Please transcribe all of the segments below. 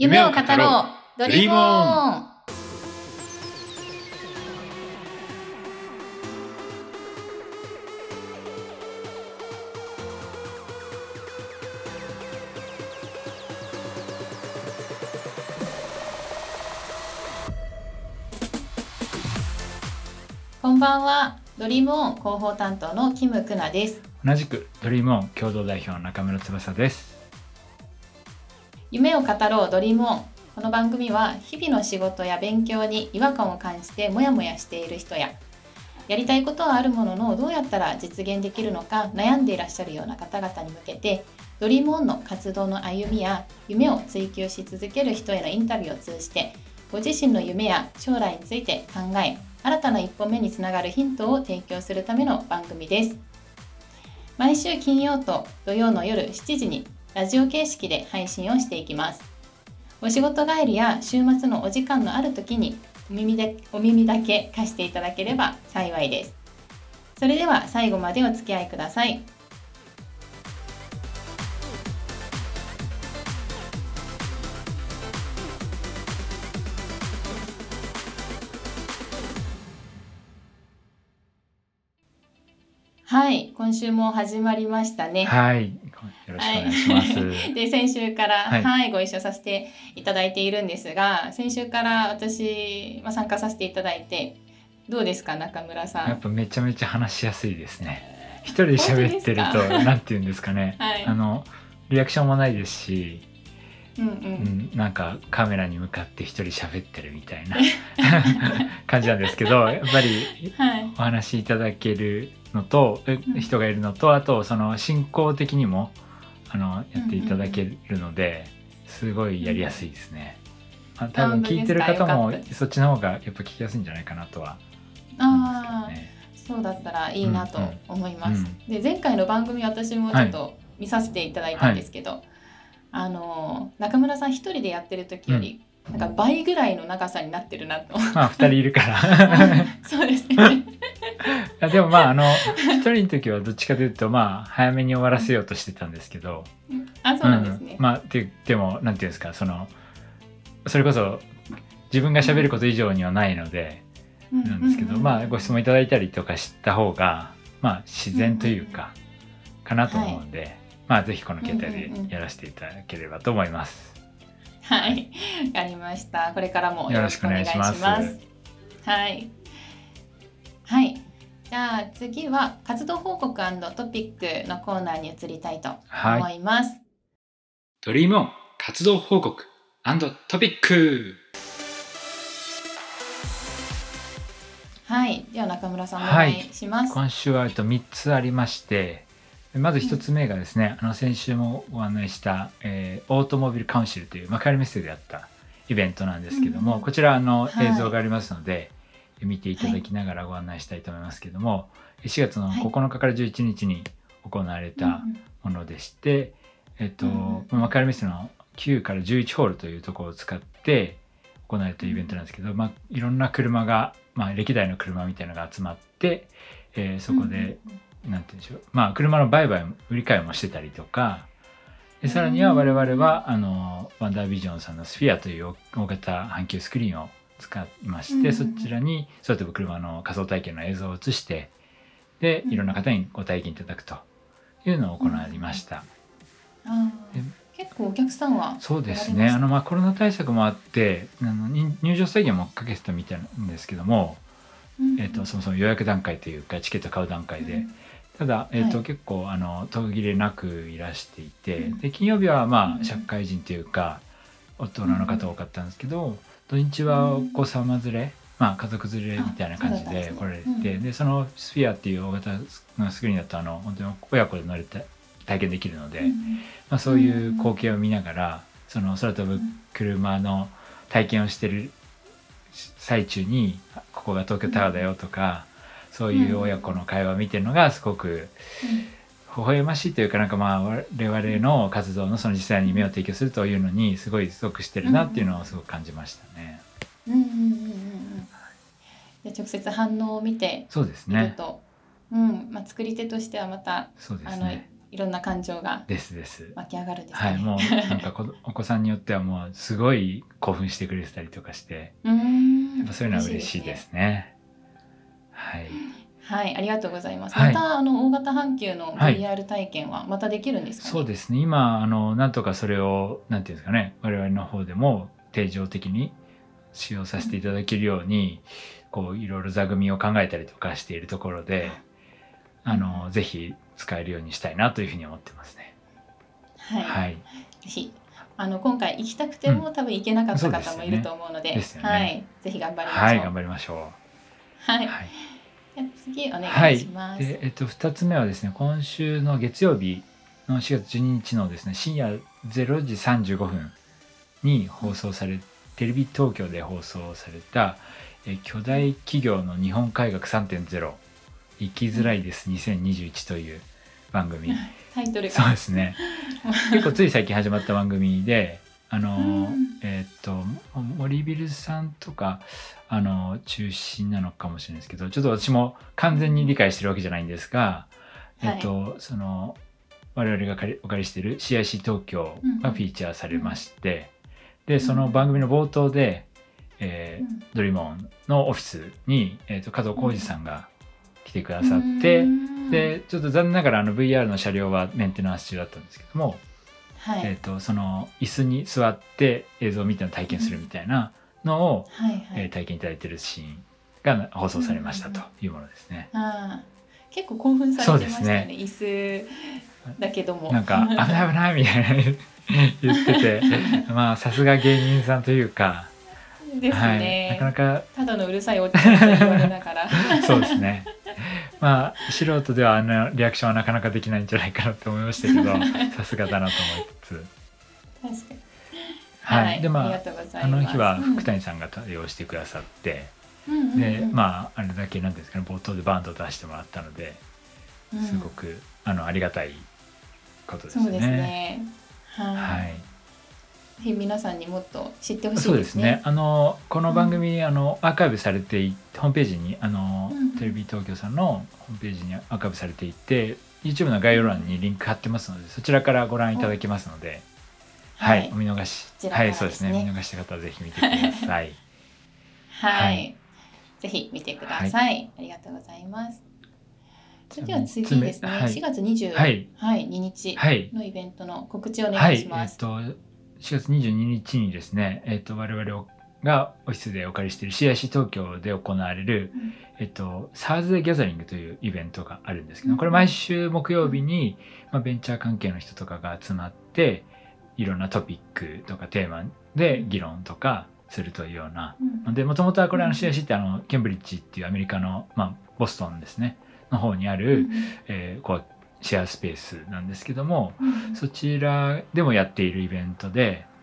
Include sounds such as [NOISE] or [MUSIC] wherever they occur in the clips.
夢を語ろうドリームオン。こんばんはドリームオン広報担当のキムクナです。同じくドリームオン共同代表の中村翼です。夢を語ろうドリームオンこの番組は日々の仕事や勉強に違和感を感じてモヤモヤしている人ややりたいことはあるもののどうやったら実現できるのか悩んでいらっしゃるような方々に向けてドリームオンの活動の歩みや夢を追求し続ける人へのインタビューを通じてご自身の夢や将来について考え新たな一歩目につながるヒントを提供するための番組です。毎週金曜と土曜の夜7時にラジオ形式で配信をしていきます。お仕事帰りや週末のお時間のある時にお耳でお耳だけ貸していただければ幸いです。それでは最後までお付き合いください。はい、今週も始まりましたね。はいよろしくお願いします、はい、[LAUGHS] で先週から、ははいいご一緒させていただいているんですが先週から私、まあ、参加させていただいてどうですか中村さん？やっぱめちゃめちゃ話しやすいですね。一人で喋ってるとなんて言うんですかね、[LAUGHS] はい。あのリアクションもないですし、うんう、うんん、なんかカメラに向かって一人喋ってるみたいな [LAUGHS] 感じなんですけどやっぱりはい。お話しいただけるのと人がいるのとあとその進行的にもあのやっていただけるのですごいやりやすいですね。あ多分聞いてる方もそっちの方がやっぱ聞きやすいんじゃないかなとは思ああうんですけどね。そうだったらいいなと思います。うんで前回の番組私もちょっと見させていただいたんですけど、あの中村さん一人でやってる時より、なんか倍ぐらいの長さになってるなと。まあ二人いるから。[LAUGHS] そうですね。[LAUGHS] でもまああの一人の時はどっちかというとまあ早めに終わらせようとしてたんですけど、あそうなんですね。うんまあででもなんていうんですかそのそれこそ自分が喋ること以上にはないので、なんですけど、まあご質問いただいたりとかした方がまあ自然というか、かなと思うんで、まあぜひこの携帯でやらせていただければと思います。はい、わかりました。これからもよろしくお願いします。いしはい。はい。じゃあ次は活動報告トピックのコーナーに移りたいとはい思います。ドリームオン活動報告トピックはい。では中村さんお願はいいします。今週はえっと3つありましてまず1つ目がですね、あの先週もご案内した、えーオートモビルカウンシルという幕張メッセでやったイベントなんですけども、うんこちらあの、はい。映像がありますので見ていただきながらご案内したいと思いますけども、4月のはい。9日から11日に行われたものでして、えっと、うん幕張メッセの9から11ホールというところを使って行われたイベントなんですけど、まあ、いろんな車が、まあ、歴代の車みたいなのが集まって、えーそこで、なんて言うんでしょう。まあ車の売買も売り買いもしてたりとか。でさらには我々はあのワンダービジョンさんのスフィアという大型阪急スクリーンを使いまして、うん。そちらに空飛ぶ車の仮想体験の映像を映してでいろんな方にご体験いただくというのを行いました。結構お客さんはそうですね。あの、まあ、コロナ対策もあってあの入入場制限もかけてたみたいなんですけども、うん。えっとそもそも予約段階というかチケット買う段階で。ただ、えーとはい結構あの途切れなくいらしていて、うん。で金曜日はまうん。あ社会人というか大人の方多かったんですけど、土日はお子様連れ、まあ、家族連れみたいな感じで来られて、うん。でそのスフィアっていう大型のスクリーンだとあの本当に親子で乗れて体験できるので、うん。まあ、そういう光景を見ながらその空飛ぶ車の体験をしてる最中にあここが東京タワーだよとか、そういう親子の会話を見てるのがすごく微笑ましいというかなんかまあ我々の活動のその実際に目を提供するというのにすごい属してるなっていうのをすごく感じましたね。うんうんうんうんうんで直接反応を見てそうですね。うんまあ、作り手としてはまた、そうですね。いろんな感情がですです。湧き上がるね。はい、もう [LAUGHS] なんかこお子さんによってはもうすごい興奮してくれてたりとかして、うーんやっぱそういうのは嬉しいですね。はい。はい、ありがとうございます。はいまたあの大型阪急のはい VR 体験はまたできるんですかね？そうですね。今あのなんとかそれをなんていうんですかね、我々の方でも定常的に使用させていただけるように、こういろいろ座組を考えたりとかしているところで、あのぜひ使えるようにしたいなというふうに思ってますね。はい、はい。ぜひあの今回行きたくても、多分行けなかった方もいると思うので、ですよねはい、ぜひ頑張りましょう。はい、頑張りましょう。はい、次お願はいいします。でえっと、2つ目はですね今週の月曜日の4月12日のですね深夜0時35分に放送されテレビ東京で放送された「え巨大企業の日本改革3.0生きづらいです2021」という番組。[LAUGHS] タイトルが。そうですね。[LAUGHS] 結構つい最近始まった番組であのうん。えーっと森ビルさんとかあの中心なのかもしれないですけどちょっと私も完全に理解してるわけじゃないんですが、えっとその我々が借りお借りしている CIC 東京がフィーチャーされまして、でその番組の冒頭で、えーうん。ドリーモンのオフィスに、えー、と加藤浩次さんが来てくださって、うん。でちょっと残念ながらあの VR の車両はメンテナンス中だったんですけども、はい、えー、とその椅子に座って映像を見ての体験するみたいなのを、はいはい、えー体験いただいてるシーンが放送されましたというものですね。あー。結構興奮されてましたよねそう椅子だけども。なんか危ない危ないみたいな [LAUGHS] 言っててまあさすが芸人さんというか、ですはい、ね、なかなかただのうるさいおじさんと言われながら。[LAUGHS] そうですね。まあ素人ではあのリアクションはなかなかできないんじゃないかなと思いましたけど [LAUGHS] さすがだなと思いつつ。確かに。はい、でまああの日はうん。福谷さんが対応してくださって、うんでまああれだけなんですかね冒頭でバンドを出してもらったのでうん。すごく、あのありがたいことですね。そうですね。はい、はい、皆さんにもっと知ってほしそでね。いうですすね。あのこの番組、あのアーカイブされていホームページにあの、うんテレビ東京さんのホームページにアーカイブされていて YouTube の概要欄にリンク貼ってますのでそちらからご覧いただけますので、はい、はいお見逃しこちらからはいそうですね見逃した方はぜひ見てください。[LAUGHS] はい、はいぜひ見てください。ありがとうございます。それでは次ですね。はい4月20、はいはい、2日はいのイベントの告知をおはい、えっ願いします。と4月22日にですね、えっと我々がオフィスでお借りしている CIC 東京で行われる、うん。えっと、サーズデーギャザリングというイベントがあるんですけど、これ毎週木曜日に、まあ、ベンチャー関係の人とかが集まって、いろんなトピックとかテーマで議論とかするというような。うん。で、もともとはこれあの CIC ってあの、ケンブリッジっていうアメリカの、まあ、ボストンですね、の方にある、えーこうシェアスペースなんですけども、うん。そちらでもやっているイベントで、うん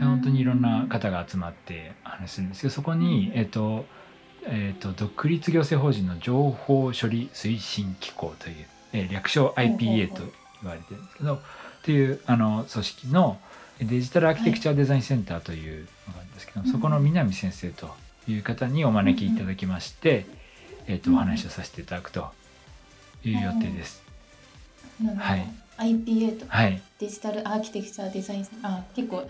本当にいろんな方が集まって話するんですけどそこに、えっとえっと独立行政法人の情報処理推進機構という、えー略称 IPA と言われてるんですけどっていうあの組織のデジタルアーキテクチャデザインセンターというのがあるんですけど、うんそこの南先生という方にお招きいただきまして、えっとうんお話をさせていただくという予定です。はい。IPA とはい、デジタルアーキテクチャデザインあ結構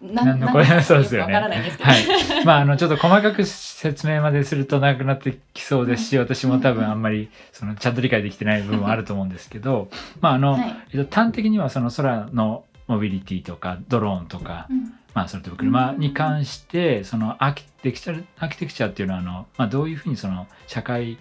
ななんのこれそうですよね。はい、まああのちょっと細かく説明までするとなくなってきそうですし私も多分あんまりそのちゃんと理解できてない部分もあると思うんですけどまああの、はい。えっと、端的にはその空のモビリティとかドローンとか、うん。まあ、それとも車に関してそのアーキテクチャアーキテクチャっていうのはあの、まあ、どういうふうにその社会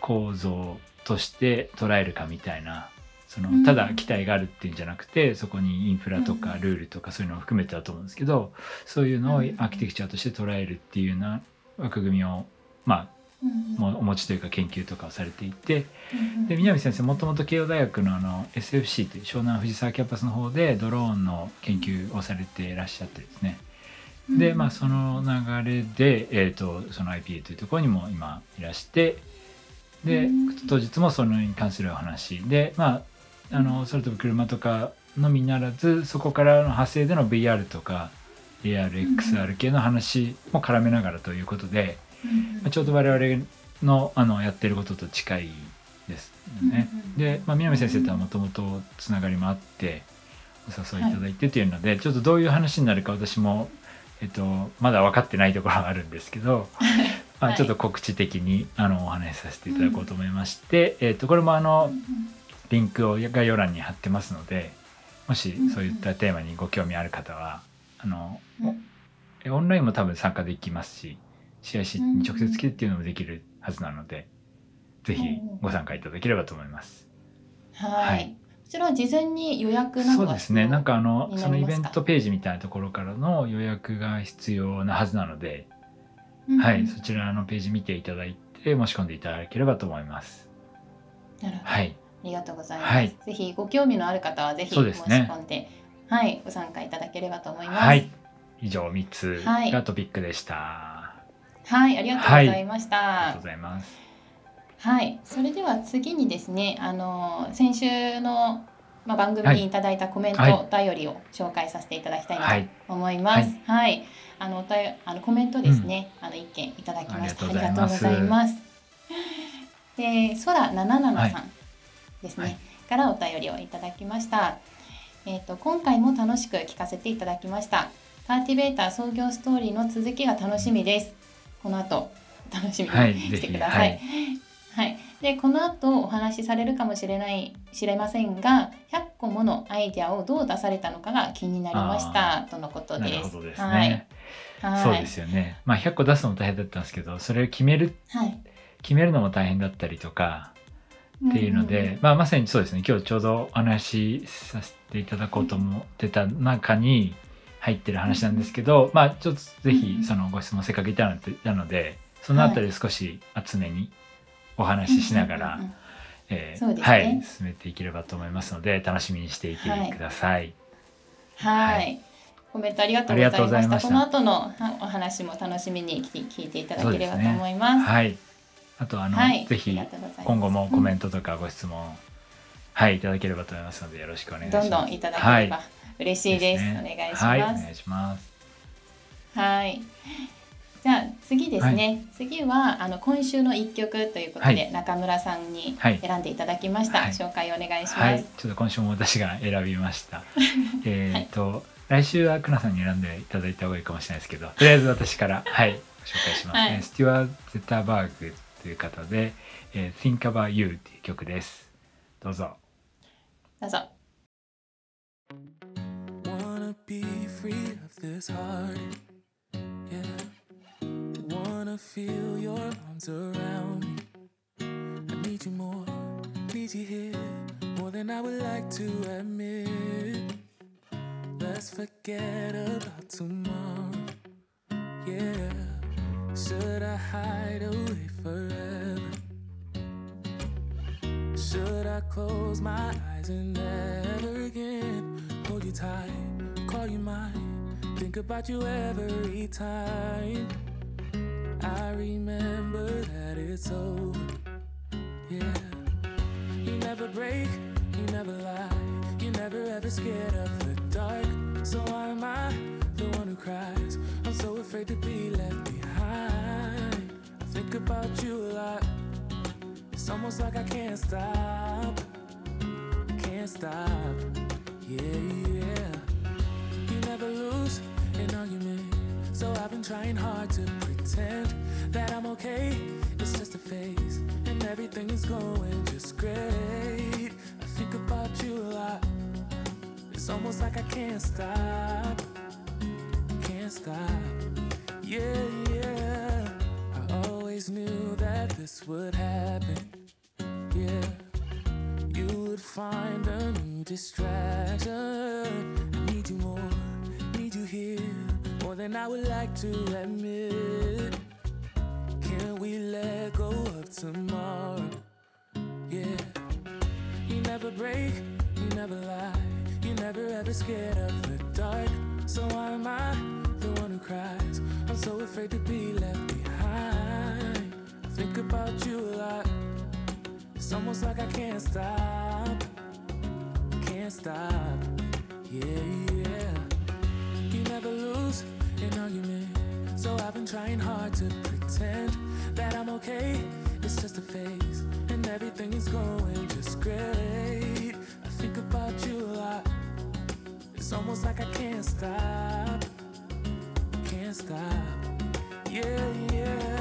構造として捉えるかみたいなそのうん。ただ期待があるっていうんじゃなくてそこにインフラとかうんルールとかそういうのを含めてだと思うんですけどそういうのをアうん。ーキテクチャとして捉えるっていうような枠組みを、まうん。あ、もうお持ちというか研究とかをされていてうん。で南先生もともと慶応大学のあの SFC という湘南藤沢キャンパスの方でドローンの研究をされていらっしゃってですね。でまあその流れで、えー、とその IPA というところにも今いらしてでうん。当日もそのに関するお話でまああのそれとも車とかのみならずそこからの派生での VR とか ARXR 系の話も絡めながらということで、うん。まあちょうど我々のあのやってることと近いですね。で、まあ、南先生とはもともとつながりもあってお誘いいただいてというので、ちょっとどういう話になるか私も、えっと、まだ分かってないところはあるんですけど、[LAUGHS] まあ、はい。ちょっと告知的にあのお話しさせていただこうと思いまして、えっと、これもあのリンクを概要欄に貼ってますのでもしうんうん。そういったテーマにご興味ある方はあの、うん。えオンラインも多分参加できますし CIC に直接来てっていうのもできるはずなので、ぜひご参加いただければと思います。はい、はい。こちらは事前に予約なんかそうですね。なんかあのそのイベントページみたいなところからの予約が必要なはずなので、うんうん。はい、そちらのページ見ていただいて申し込んでいただければと思います。なるほど。はい、ありがとうございます。はいぜひご興味のある方はぜひ申し込んで、はい、ご参加いただければと思います。はい、以上3つはいがトピックでした。はい、ありがとうございましありがたとうご。ざいます。はい、それでは次にですね、あの先週のまあ番組にいただいたコメント、はいお便りを紹介させていただきたいと思います。はい、あのおたよあのコメントですね、あの一件いただきました。あありがとうござざいま。いますで、空七七さんですね、はいからお便りをいただきました。えっ、と今回も楽しく聞かせていただきました。ターティベーター創業ストーリーの続きが楽しみです。この後楽しみにはい、してくださ。はいい、はい、でこの後お話しされるかもしれない知れませんが100個ものアイデアをどう出されたのかが気になりましたとのことなです。るほどですはいね。はい、そうですよね。まあ100個出すのも大変だったんですけど、それを決めるはい、決めるのも大変だったりとかっていうので、まあまさにそうですね。今日ちょうどお話しさせていただこうと思ってた中に入ってる話なんですけど、まあちょっとぜひそのご質問せっかくいたのでなので、そのあたり少し厚めにお話ししながら、はい進めていければと思いますので楽しみにしていてください。はい、はいコメントありがとうございました。この後のはお話も楽しみに聞聞いていただければと思います。はい。あとあの、はい、ぜひ今後もコメント、トとかご質問、はいいただければと思いますのでよろしくお願いします。どんどんいただければはい嬉しいです。ねお願いしはい、おます。願いします。はい。じゃあ次ですね、次はあの今週の一曲ということで、はい中村さんにはい選んでいただきました、はい紹介お願いします。はい、ちょっと今週も私が選びました。[LAUGHS] えっと、来週はクナさんに選んでいただいた方がいいかもしれないですけど、とりあえず私からはいご紹介しますね。はいステュワート・ゼタバーグという方で、えー Think About You という曲です。どうぞ。どうぞ。Wanna be free of this heart. Yeah. Wanna feel your arms around me. I need you more, need you here, more than I would like to admit. Let's forget about tomorrow. Should I hide away forever? Should I close my eyes and never again hold you tight, call you mine, think about you every time? I remember that it's over. Yeah, you never break, you never lie, you never ever scared of the dark. So why am I the one who cries? I'm so afraid to be left behind. I think about you a lot. It's almost like I can't stop. Can't stop. Yeah, yeah. You never lose an argument. So I've been trying hard to pretend that I'm okay. It's just a phase. And everything is going just great. I think about you a lot. It's almost like I can't stop. Can't stop. Yeah, yeah. Always knew that this would happen. Yeah, you would find a new distraction. I need you more, need you here, more than I would like to admit. Can we let go of tomorrow? Yeah, you never break, you never lie, you never ever scared of the dark. So why am I the one who cries? I'm so afraid to be left behind. Think about you a lot. It's almost like I can't stop. Can't stop. Yeah, yeah. You never lose an argument. So I've been trying hard to pretend that I'm okay. It's just a phase. And everything is going just great. I think about you a lot. It's almost like I can't stop. Can't stop. Yeah, yeah.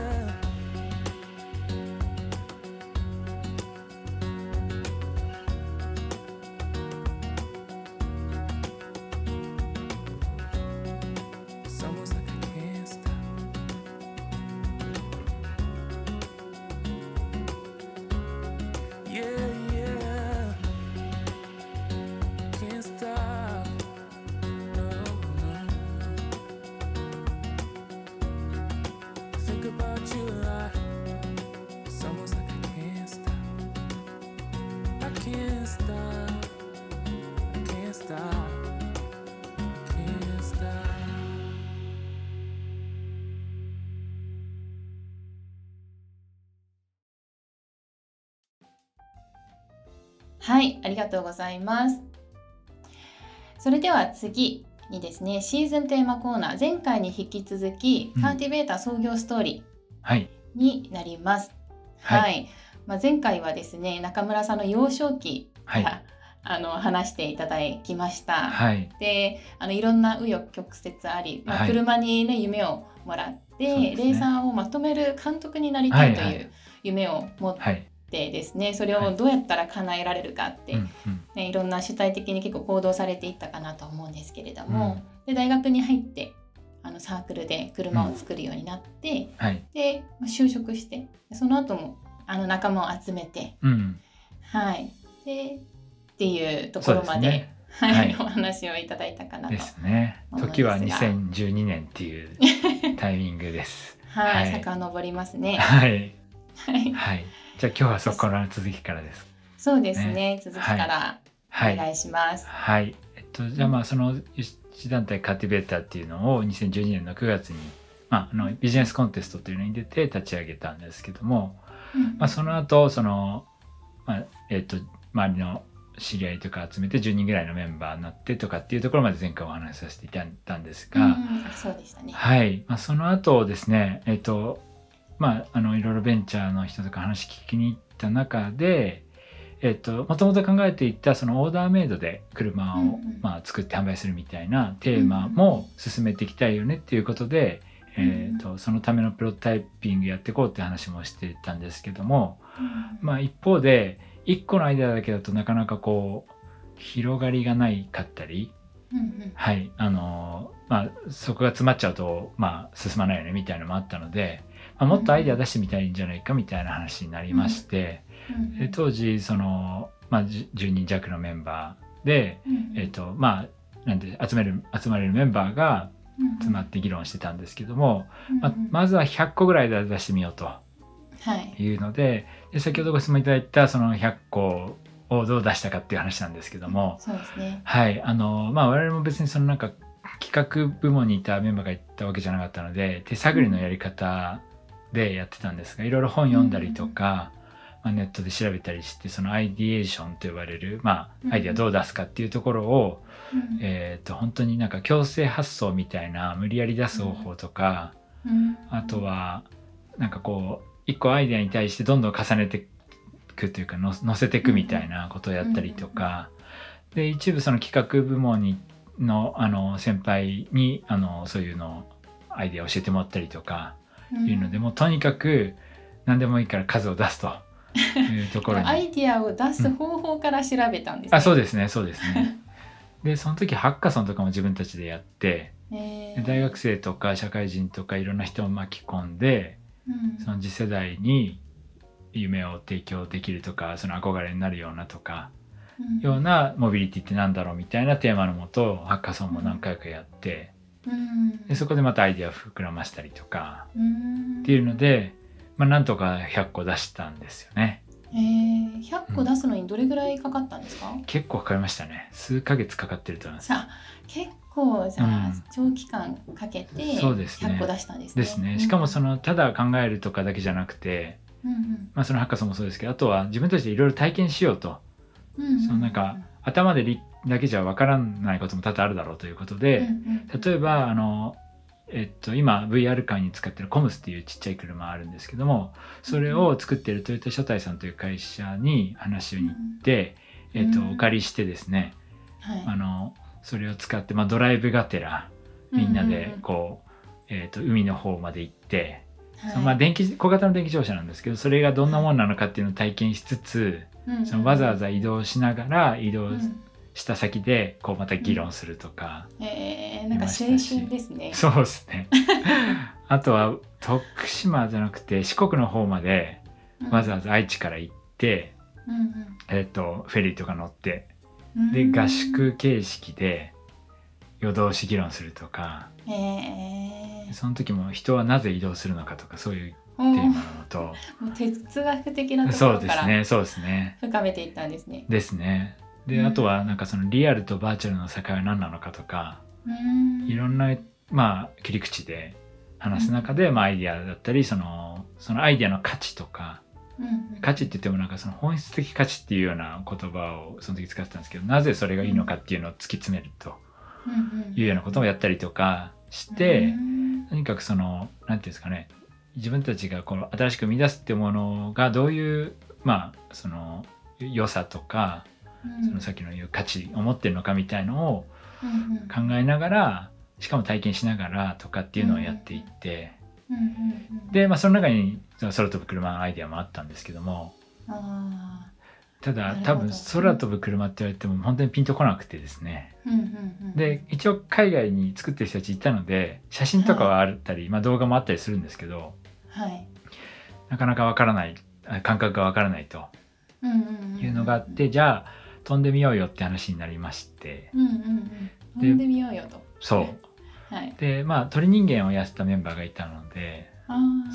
はい、ありがとうございます。それでは次にですね、シーズンテーマコーナー、前回に引き続き、うん。カーティベーター創業ストーリはい。ーになります。はい。はい。まあ、前回はですね、中村さんの幼少期はい。が、あの話していただきました。はい。であのいろんな紆余曲折あり、まあはい。車にね夢をもらって、レーサーをまとめる監督になりたいとはいはい。いう夢を持っはい。てですね、それはい。をどうやったら叶えられるかって、うんうん。ね、いろんな主体的に結構行動されていったかなと思うんですけれども、で大学に入ってあのサークルで車を作るようになって、はい。でまあ就職してその後もあの仲間を集めてうん。はい。でっていうところまで、ね。はいはい。お話をいただいたかなと。ですね。時はが2012年っていうタイミングです。はい、はい。遡りますね。はい。はい、はいじゃあ今日はそこからの続きからですそうですね。続きからはいお願いします。はい。えっと、じゃあまあその一団体カーティベーターっていうのを2012年の9月に、まあ、あのビジネスコンテストというのに出て立ち上げたんですけども、まあ、その後その、まあえっと、周りの知り合いとか集めて10人ぐらいのメンバーになってとかっていうところまで前回お話しさせていただいたんですが、うんそうでしたね。はい、まあ、その後ですねえっとまああのいろいろベンチャーの人とか話聞きに行った中でえっともともと考えていたそのオーダーメイドで車を、まあ、作って販売するみたいなテーマも進めていきたいよねっていうことで、うんえっとそのためのプロトタイピングやっていこうって話もしてたんですけども、うんまあ、一方で一個のアイデアだけだとなかなかこう広がりがないかったり、はい、あのまあそこが詰まっちゃうとまあ進まないよねみたいなのもあったので、まあ、もっとアイデア出してみたいんじゃないかみたいな話になりまして、うんで当時その、まあ、じ10人弱のメンバーで、うんえっとまあなんで集める集まれるメンバーがうん集まって議論してたんですけども、ままずは100個ぐらいで出してみようとはい。いうのでで先ほどご質問いただいたその100個をどう出したかっていう話なんですけども、そうですね。はい、あのまあ我々も別にそのなんか企画部門にいたメンバーがいたわけじゃなかったので手探りのやり方でやってたんですがいろいろ本読んだりとか、まあ、ネットで調べたりしてそのアイディエーションと呼ばれる、まあ、アイデアどう出すかっていうところを、うん。えー、と本当になんか強制発想みたいな無理やり出す方法とか、うん。あとはなんかこう一個アイデアに対してどんどん重ねていくというかの乗せていくみたいなことをやったりとか、で一部その企画部門にのあの先輩にあのそういうのアイデアを教えてもらったりとかいうので、もうとにかく何でもいいから数を出すと。いうところに。[LAUGHS] アイディアを出す方法から調べたんですね。あそうですねそうですね。で [LAUGHS] その時ハッカソンとかも自分たちでやってえー。で大学生とか社会人とかいろんな人を巻き込んでうん。その次世代に夢を提供できるとかその憧れになるようなとかうん。ようなモビリティってなんだろうみたいなテーマのもとハッカソンも何回かやってうんでそこでまたアイデアを膨らましたりとかうん。っていうので、まあ、なんとか100個出したんですよね。えー、100個出すのにどれぐらいかかったんですか、結構かかりましたね。数ヶ月かかってると思います。結構じゃあ、うん。長期間かけてそうですね。100個出したんですね。ですね。しかもその、のただ考えるとかだけじゃなくて、うんまあ、そのハッカソンもそうですけどあとは自分たちでいろいろ体験しようと。うんうん。そのなんか頭で理だけじゃわからないことも多々あるだろうということで、うんうん。例えばあのえっと、今 VR カーに使ってるコムスっていうちっちゃい車あるんですけどもそれを作ってるトヨタ車体さんという会社に話しに行って、えっと、うん。お借りしてですねはい。あのそれを使って、まあ、ドライブがてらみんなでこう、えっと海の方まで行って、そのまあ電気小型の電気自動車なんですけどそれがどんなもんなのかっていうのを体験しつつそのわざわざ移動しながら移動した先でこうまた議論するとか、えー、なんか青春ですね。そうですね。[LAUGHS] あとは徳島じゃなくて四国の方までわざわざ愛知から行って、えっとフェリーとか乗ってで合。宿形式で夜通し議論するとか。うんえー、その時も人はなぜ移動するのかとかそういうテーマなのと。もう哲学的なとこそうですろからねそうですね。深めていったんですね。ですねで、うん。あとはなんかそのリアルとバーチャルの境は何なのかとかうん。いろんなまあ切り口で話す中で、まあ、アイディアだったりそのそのアイディアの価値とかうん。価値って言ってもなんかその本質的価値っていうような言葉をその時使ってたんですけどなぜそれがいいのかっていうのを突き詰めるというようなことをやったりとかして、うん。とにかくそのなんていうんですかね自分たちがこの新しく生み出すっていうものがどういうまあその良さとかそのさっきの言う価値を持ってるのかみたいのを考えながらしかも体験しながらとかっていうのをやっていって、で、まあ、その中にその空飛ぶ車のアイデアもあったんですけども。あただ多分空飛ぶ車って言われても本当にピンとこなくてですね。で一応海外に作ってる人たちいたので写真とかはあったり、まあ、動画もあったりするんですけど。はい。なかなかわからないあ感覚がわからないというのがあって、じゃあ飛んでみようよって話になりまして。うんうんうん。飛んでみようよと。そう。はい。でまあ鳥人間をやってたメンバーがいたので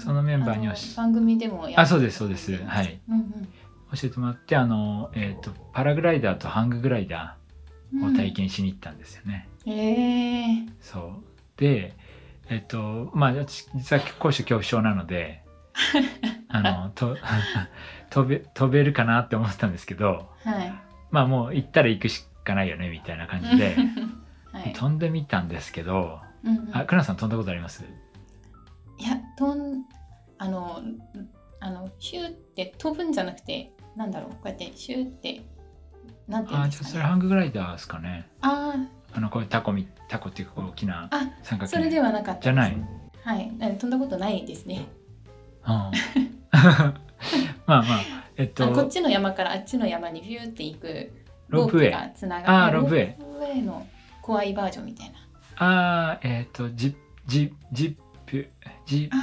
そのメンバーに番組でもやあそうですそうです。はい。うん教えてもらってあの、えー、とパラグライダーとハンググライダうんーを体験しに行ったんですよね。ええそう。でえっ、とまあ私実は高所恐怖症なので [LAUGHS] あのと [LAUGHS] 飛べ飛べるかなって思ってたんですけどはいまあもう行ったら行くしかないよねみたいな感じで [LAUGHS] はい。飛んでみたんですけどうんうん。あクナさん飛んだことあります？いや飛んあのあのヒューって飛ぶんじゃなくてなんだろうこうやってシューってなんていうんですか、ね、それハンググライダーですかね。ああのこういうタコみタコっていう大きなあ三角形。それではなかったじゃないはい。な飛んだことないですね。うん [LAUGHS] [LAUGHS] まあまあえっあこっとちの山からあっちの山にフューって行くロープウェイ。がつながあーロープウェイ。の怖いバージョンみたいな。ああえっ、とジジジップジあ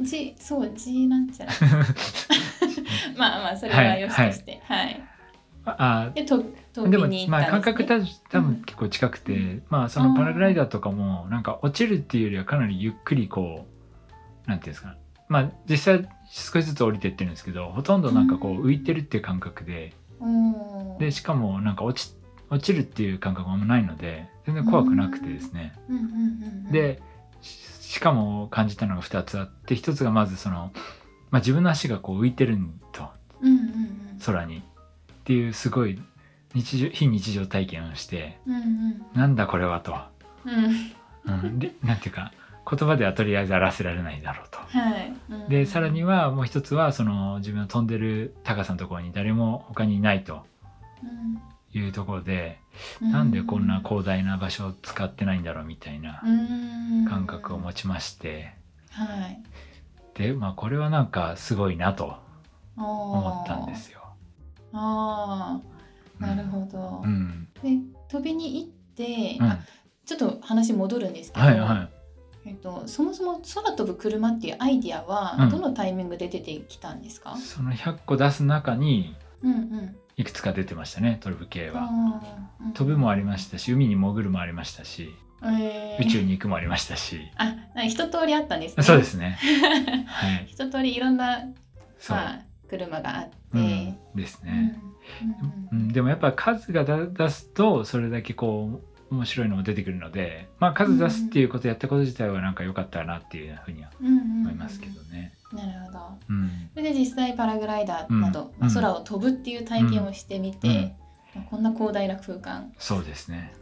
ー G そう G なんちゃら。[LAUGHS] まあまあそれはよしとして。はい、あでと飛でもびに行まあ感覚多分結構近くて、まあそのパラグライダーとかもなんか落ちるっていうよりはかなりゆっくりこうなんていうんですか。まあ実際少しずつ降りてってるんですけどほとんどなんかこう浮いてるっていう感覚でうん。でしかもなんか落ち落ちるっていう感覚もないので全然怖くなくてですね。でししかも感じたのが2つあって1つがまずその、まあ、自分の足がこう浮いてるんと空に。っていうすごい日常非日常体験をしてうんうん。なんだこれはと、うん。うん、でなんていうか言葉ではとりあえず表せられないだろうと。はい、うん。でさらにはもう一つはその自分の飛んでる高さのところに誰も他にいないというところで、うん。なんでこんな広大な場所を使ってないんだろうみたいなうん。感覚を持ちまして、はい。でまあこれはなんかすごいなと思思ったんですよ。ああなるど。ほど、うん、で飛びに行って、ちょっと話戻るんですけど、はいはい。えっと、そもそも空飛ぶ車っていうアイディアうん。はどのタイミングで出てきたんですか、その100個出す中にうん、うん。いくつか出てましたね飛ぶ系は。うん。飛ぶもありましたし海に潜るもありましたしえー。宇宙に行くもありましたし、あ一通りあったんですね。そうですね。[LAUGHS] はい。一通りいろんな、まあ、車があって、うん、ですね。ううんん、でもやっぱ数がだ出すとそれだけこう面白いのも出てくるので、まあ数出すっていうことやったこと自体はなんか良かったなっていうふうには思いますけどね。なるほど。うん、それで実際パラグライダーなど、うん。まあ、空を飛ぶっていう体験をしてみて、うん。まあこんな広大な空間そうですね。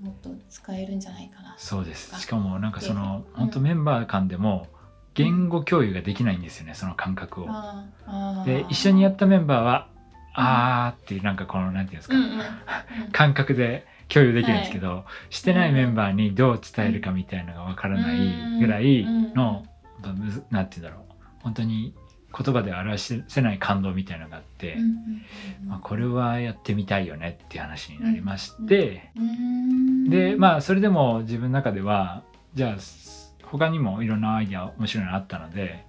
もっと使えるんじゃないかな。そうです。しかもなんかそのうん本当メンバー間でも言語共有ができないんですよねその感覚を。で一緒にやったメンバーは「あー」っていうなんかこのなんていうんですか、うんうんうん。[LAUGHS] 感覚で共有できるんですけど、してないメンバーにどう伝えるかみたいのがわからないぐらいの、むずなんて言うんだろう。本当に言葉で表せない感動みたいなのがあって、うんうんうん。まあ、これはやってみたいよねっていう話になりまして、うん。でまあそれでも自分の中ではじゃあ他にもいろんなアイデア面白いのあったので、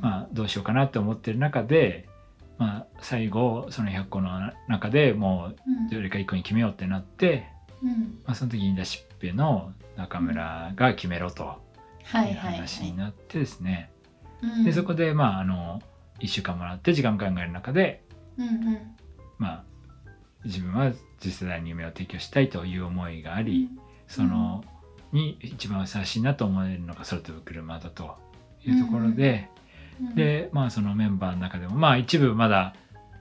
まあ、どうしようかなって思ってる中で、まあ、最後その100個の中でもううんどれか1個に決めようってなって、うん。まあ、その時にダシッペの中村が決めろとはいいうはい。話にはいなってですね、うん。でそこでまああの1週間もらって時間考える中でうんうん。まあ自分は次世代に夢を提供したいという思いがあり、そのに一番ふさわしいなと思えるのが空飛ぶ車だというところで、うんでまあそのメンバーの中でもまあ一部まだ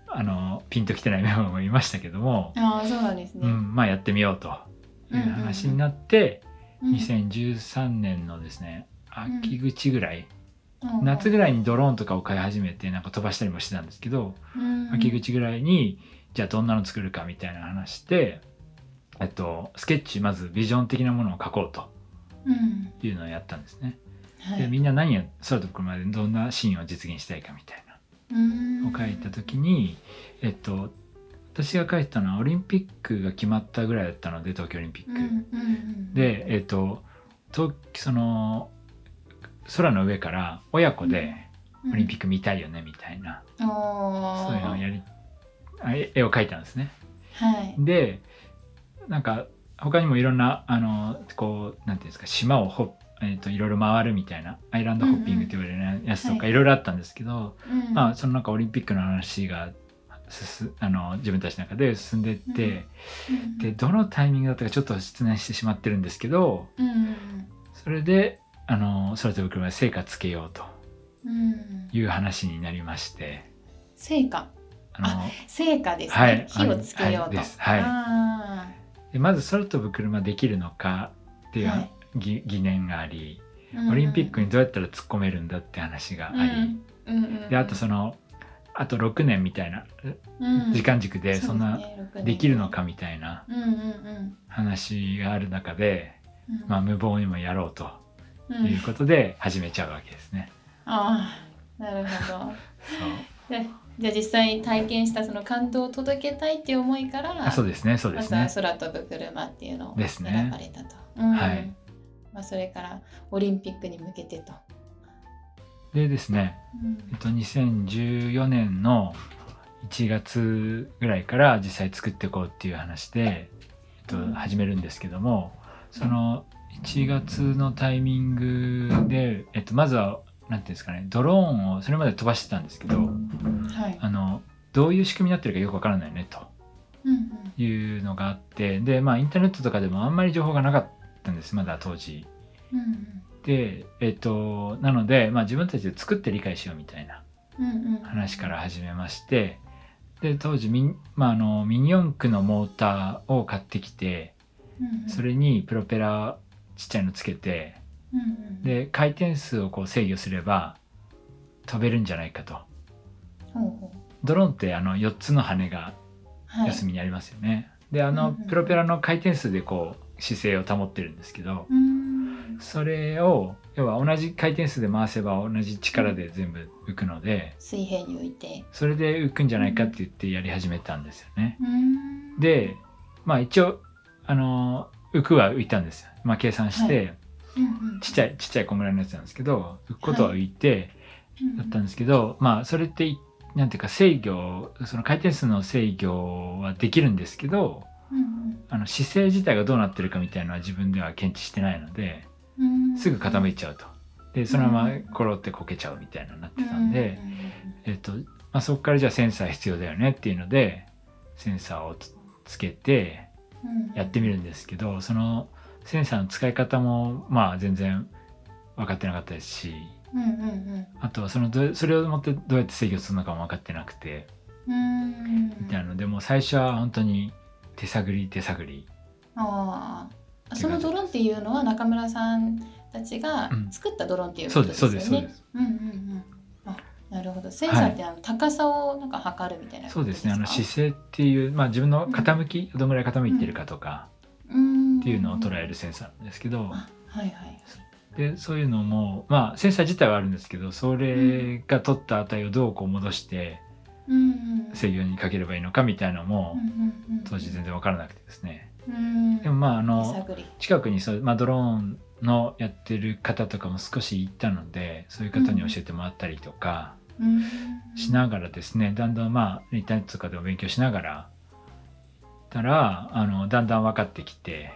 あのピンときてない [LAUGHS] メンバーもいましたけども、ああそうなんですね、うん、まあやってみようという話になって、うん。2013年のですね秋口ぐらい、うん。夏ぐらいにドローンとかを買い始めてなんか飛ばしたりもしてたんですけど、うん。秋口ぐらいにじゃあどんなの作るかみたいな話で、えっと、スケッチまずビジョン的なものを描こうとうん。いうのをやったんですね。はい。でみんな何や空飛ぶ車でどんなシーンを実現したいかみたいうん。なのを書いた時に、えっと私が書いてたのはオリンピックが決まったぐらいだったので東京オリンピック。うんうんうんでえっととその空の上から親子でオリンピック見たいよねみたいな、うん。おー。そういうのをやりあ絵絵を描いたんですね。はい。でなんか他にもいろんなあのこうなんていうんですか島をほ、えー、といろいろ回るみたいなアイランドホッピングって言われるやつとはいかいろいろあったんですけど、うんまあその中オリンピックの話が進あの自分たちの中で進んでいって、うんでどのタイミングだったかちょっと失念してしまってるんですけどうんそれであの空飛ぶ車で成果つけようとうんいう話になりまして。成果あの成果ですね、はい火をつけようと、はいはい。あでまず空飛ぶ車できるのかっていう、はい。ぎ疑念がありーオリンピックにどうやったら突っ込めるんだって話があり、うん。であとそのあと6年みたいなうん。時間軸でそんなうできるのかみたいな話がある中で、うん。まあ、無謀にもやろうとうん。いうことで始めちゃうわけですね。ああなるほど。[LAUGHS] そう。でじゃあ実際に体験したその感動を届けたいっていう思いからあそうですねそうでますね。空飛ぶ車っていうのをですね。選ばれたと。うん。はいまあ、それからオリンピックに向けてと。でですね、うんえっと、2014年の1月ぐらいから実際作っていこうっていう話で、えっとうん、始めるんですけどもその1月のタイミングで、えっと、まずは何ていうんですかねドローンをそれまで飛ばしてたんですけどはい。あのどういう仕組みになってるかよくわからないねとうんいうのがあってでまあインターネットとかでもあんまり情報がなかったんです。まだ当時。うんうん。でえっとなので、まあ、自分たちで作って理解しようみたいな話から始めましてで当時ミ,、まあ、あのミニ四駆のモーターを買ってきてうんうん。それにプロペラちっちゃいのつけてうんうん。で回転数をこう制御すれば飛べるんじゃないかと。ほうほう。ドローンってあの4つの羽がはい。四隅にありますよね、であのプロペラの回転数でこう姿勢を保ってるんですけどうんそれを要は同じ回転数で回せば同じ力で全部浮くので水平に浮いて。それで浮くんじゃないかって言ってやり始めたんですよね。うんでまあ一応あの浮くは浮いたんですよ。まあ計算して、うんうんちっちゃいちっちゃい小村のやつなんですけど浮くことは浮いてうんだったんですけど、まあそれっていなんていうか制御その回転数の制御はできるんですけどうんあの姿勢自体がどうなってるかみたいなのは自分では検知してないのでうんすぐ傾いちゃうと。でそのまま転ってこけちゃうみたいなのになってたんで、えっとまあ、そこからじゃあセンサー必要だよねっていうのでセンサーをつつけてやってみるんですけどそのセンサーの使い方もまあ全然分かってなかったですしうんうんあとはそのどそれを持ってどうやって制御するのかも分かってなくてうんうん。みたいなのでもう最初は本当に手探り手探り。ああそのドローンっていうのは中村さんたちが作ったドローンっていうことですよね。そうですそうですうんうんうん。あなるほど。センサーってあの高さをなんか測るみたいなそうですね。あの姿勢勢っていう、まあ、自分の傾き、どのぐらい傾いてるかとかっていうのを捉えるセンサーなんですけど、あはいはい。でそういうのもまあセンサー自体はあるんですけどそれが取った値をどうこう戻してうんうん。制御にかければいいのかみたいなのも当時全然分からなくてですねうん。でもまああ手の。近くにそう、まあ、ドローンのやってる方とかも少し行ったのでそういう方に教えてもらったりとかうんしながらですねだんだんまあインターネットとかでも勉強しながらたらあのだんだん分かってきて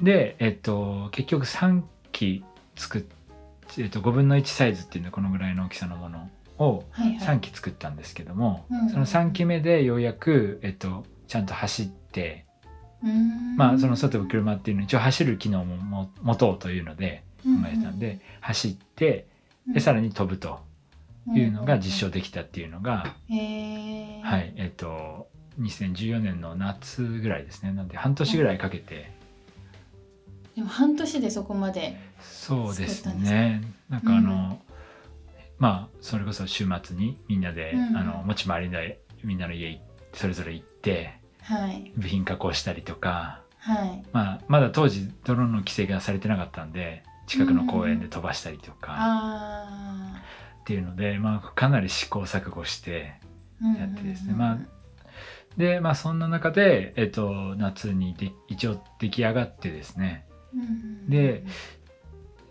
で、えっと、結局3機作っ、えっと、5分の1サイズっていうのはこのぐらいの大きさのものをはいはい。3機作ったんですけども、うんその3機目でようやく、えっと、ちゃんと走って、うんまあその外飛ぶ車っていうのを一応走る機能もも持とうというので考えてたんで、走ってでさらに飛ぶというのが実証できたっていうのが、証。へえ。はいえっと2014年の夏ぐらいですねなんで半年ぐらいかけて、でも半年でそこまで。そうですねなんかあの、うんまあそれこそ週末にみんなで、うん。あの持ち回りでみんなの家行それぞれ行ってはい。部品加工したりとか、はい。まあ、まだ当時ドローンの規制がされてなかったんで近くの公園で飛ばしたりとかあっていうので、まあ、かなり試行錯誤してあ。やってですね。まあでまあそんな中で、えっと、夏にで一応出来上がってですね。うん。で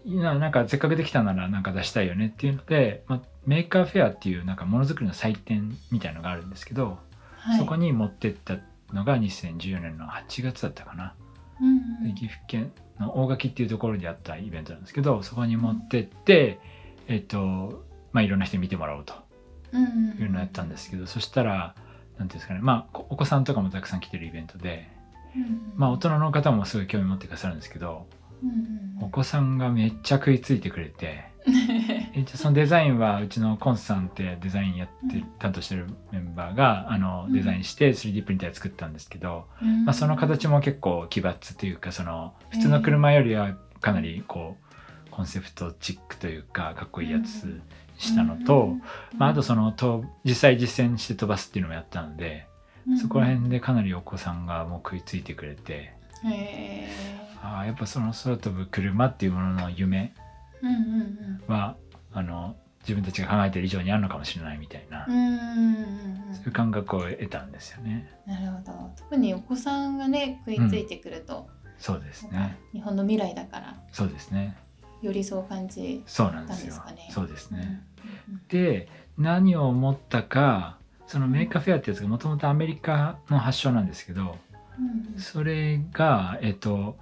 なんかせっかくできたならなんか出したいよねっていうので、まあ、 Maker Faire っていうなんかものづくりの祭典みたいのがあるんですけど、はい。そこに持ってったのが2014年の8月だったかな、うんうん。で岐阜県の大垣っていうところでやったイベントなんですけどそこに持ってって、えっとまあいろんな人に見てもらおうとうんうん。いうのをやったんですけど、そしたらなんていうんですかねまあこお子さんとかもたくさん来てるイベントで、うんまあ大人の方もすごい興味持ってくださるんですけどうんうんお子さんがめっちゃ食いついてくれて。[LAUGHS] そのデザインはうちのコンさんってデザインやってる担当してるメンバーがあのうん。デザインして 3D プリンターで作ったんですけど、うん。まあ、その形も結構奇抜というかその普通の車よりはかなりこうコンセプトチックというかかっこいいやつしたのと、まあ、あとそのと実際実践して飛ばすっていうのもやったので、そこら辺でかなりお子さんがもう食いついてくれて。へえああやっぱその空飛ぶ車っていうものの夢うんうんはあの自分たちが考えてる以上にあるのかもしれないみたいな、うんうんうんうんそういう感覚を得たんですよね。なるほど特にお子さんがね食いついてくると、そうですね。日本の未来だからそうですね。よりそう感じそうなんですよ。そうですね。うんで何を思ったかその Maker Faire ってやつがもともとアメリカの発祥なんですけどうんうんそれがえっと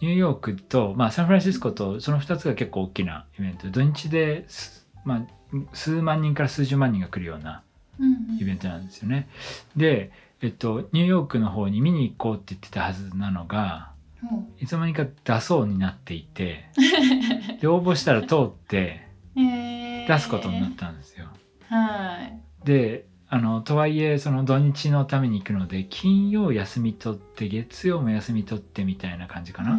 ニューヨークと、まあ、サンフランシスコとその2つが結構大きなイベント。で土日です、まあ、数万人から数十万人が来るようなうんうん。イベントなんですよね。で、えっと、ニューヨークの方に見に行こうって言ってたはずなのがもいつの間にか出そうになっていて [LAUGHS] で応募したら通って出すことになったんですよ。はい。であのとはいえその土日のために行くので金曜休み取って月曜も休み取ってみたいな感じかな。うん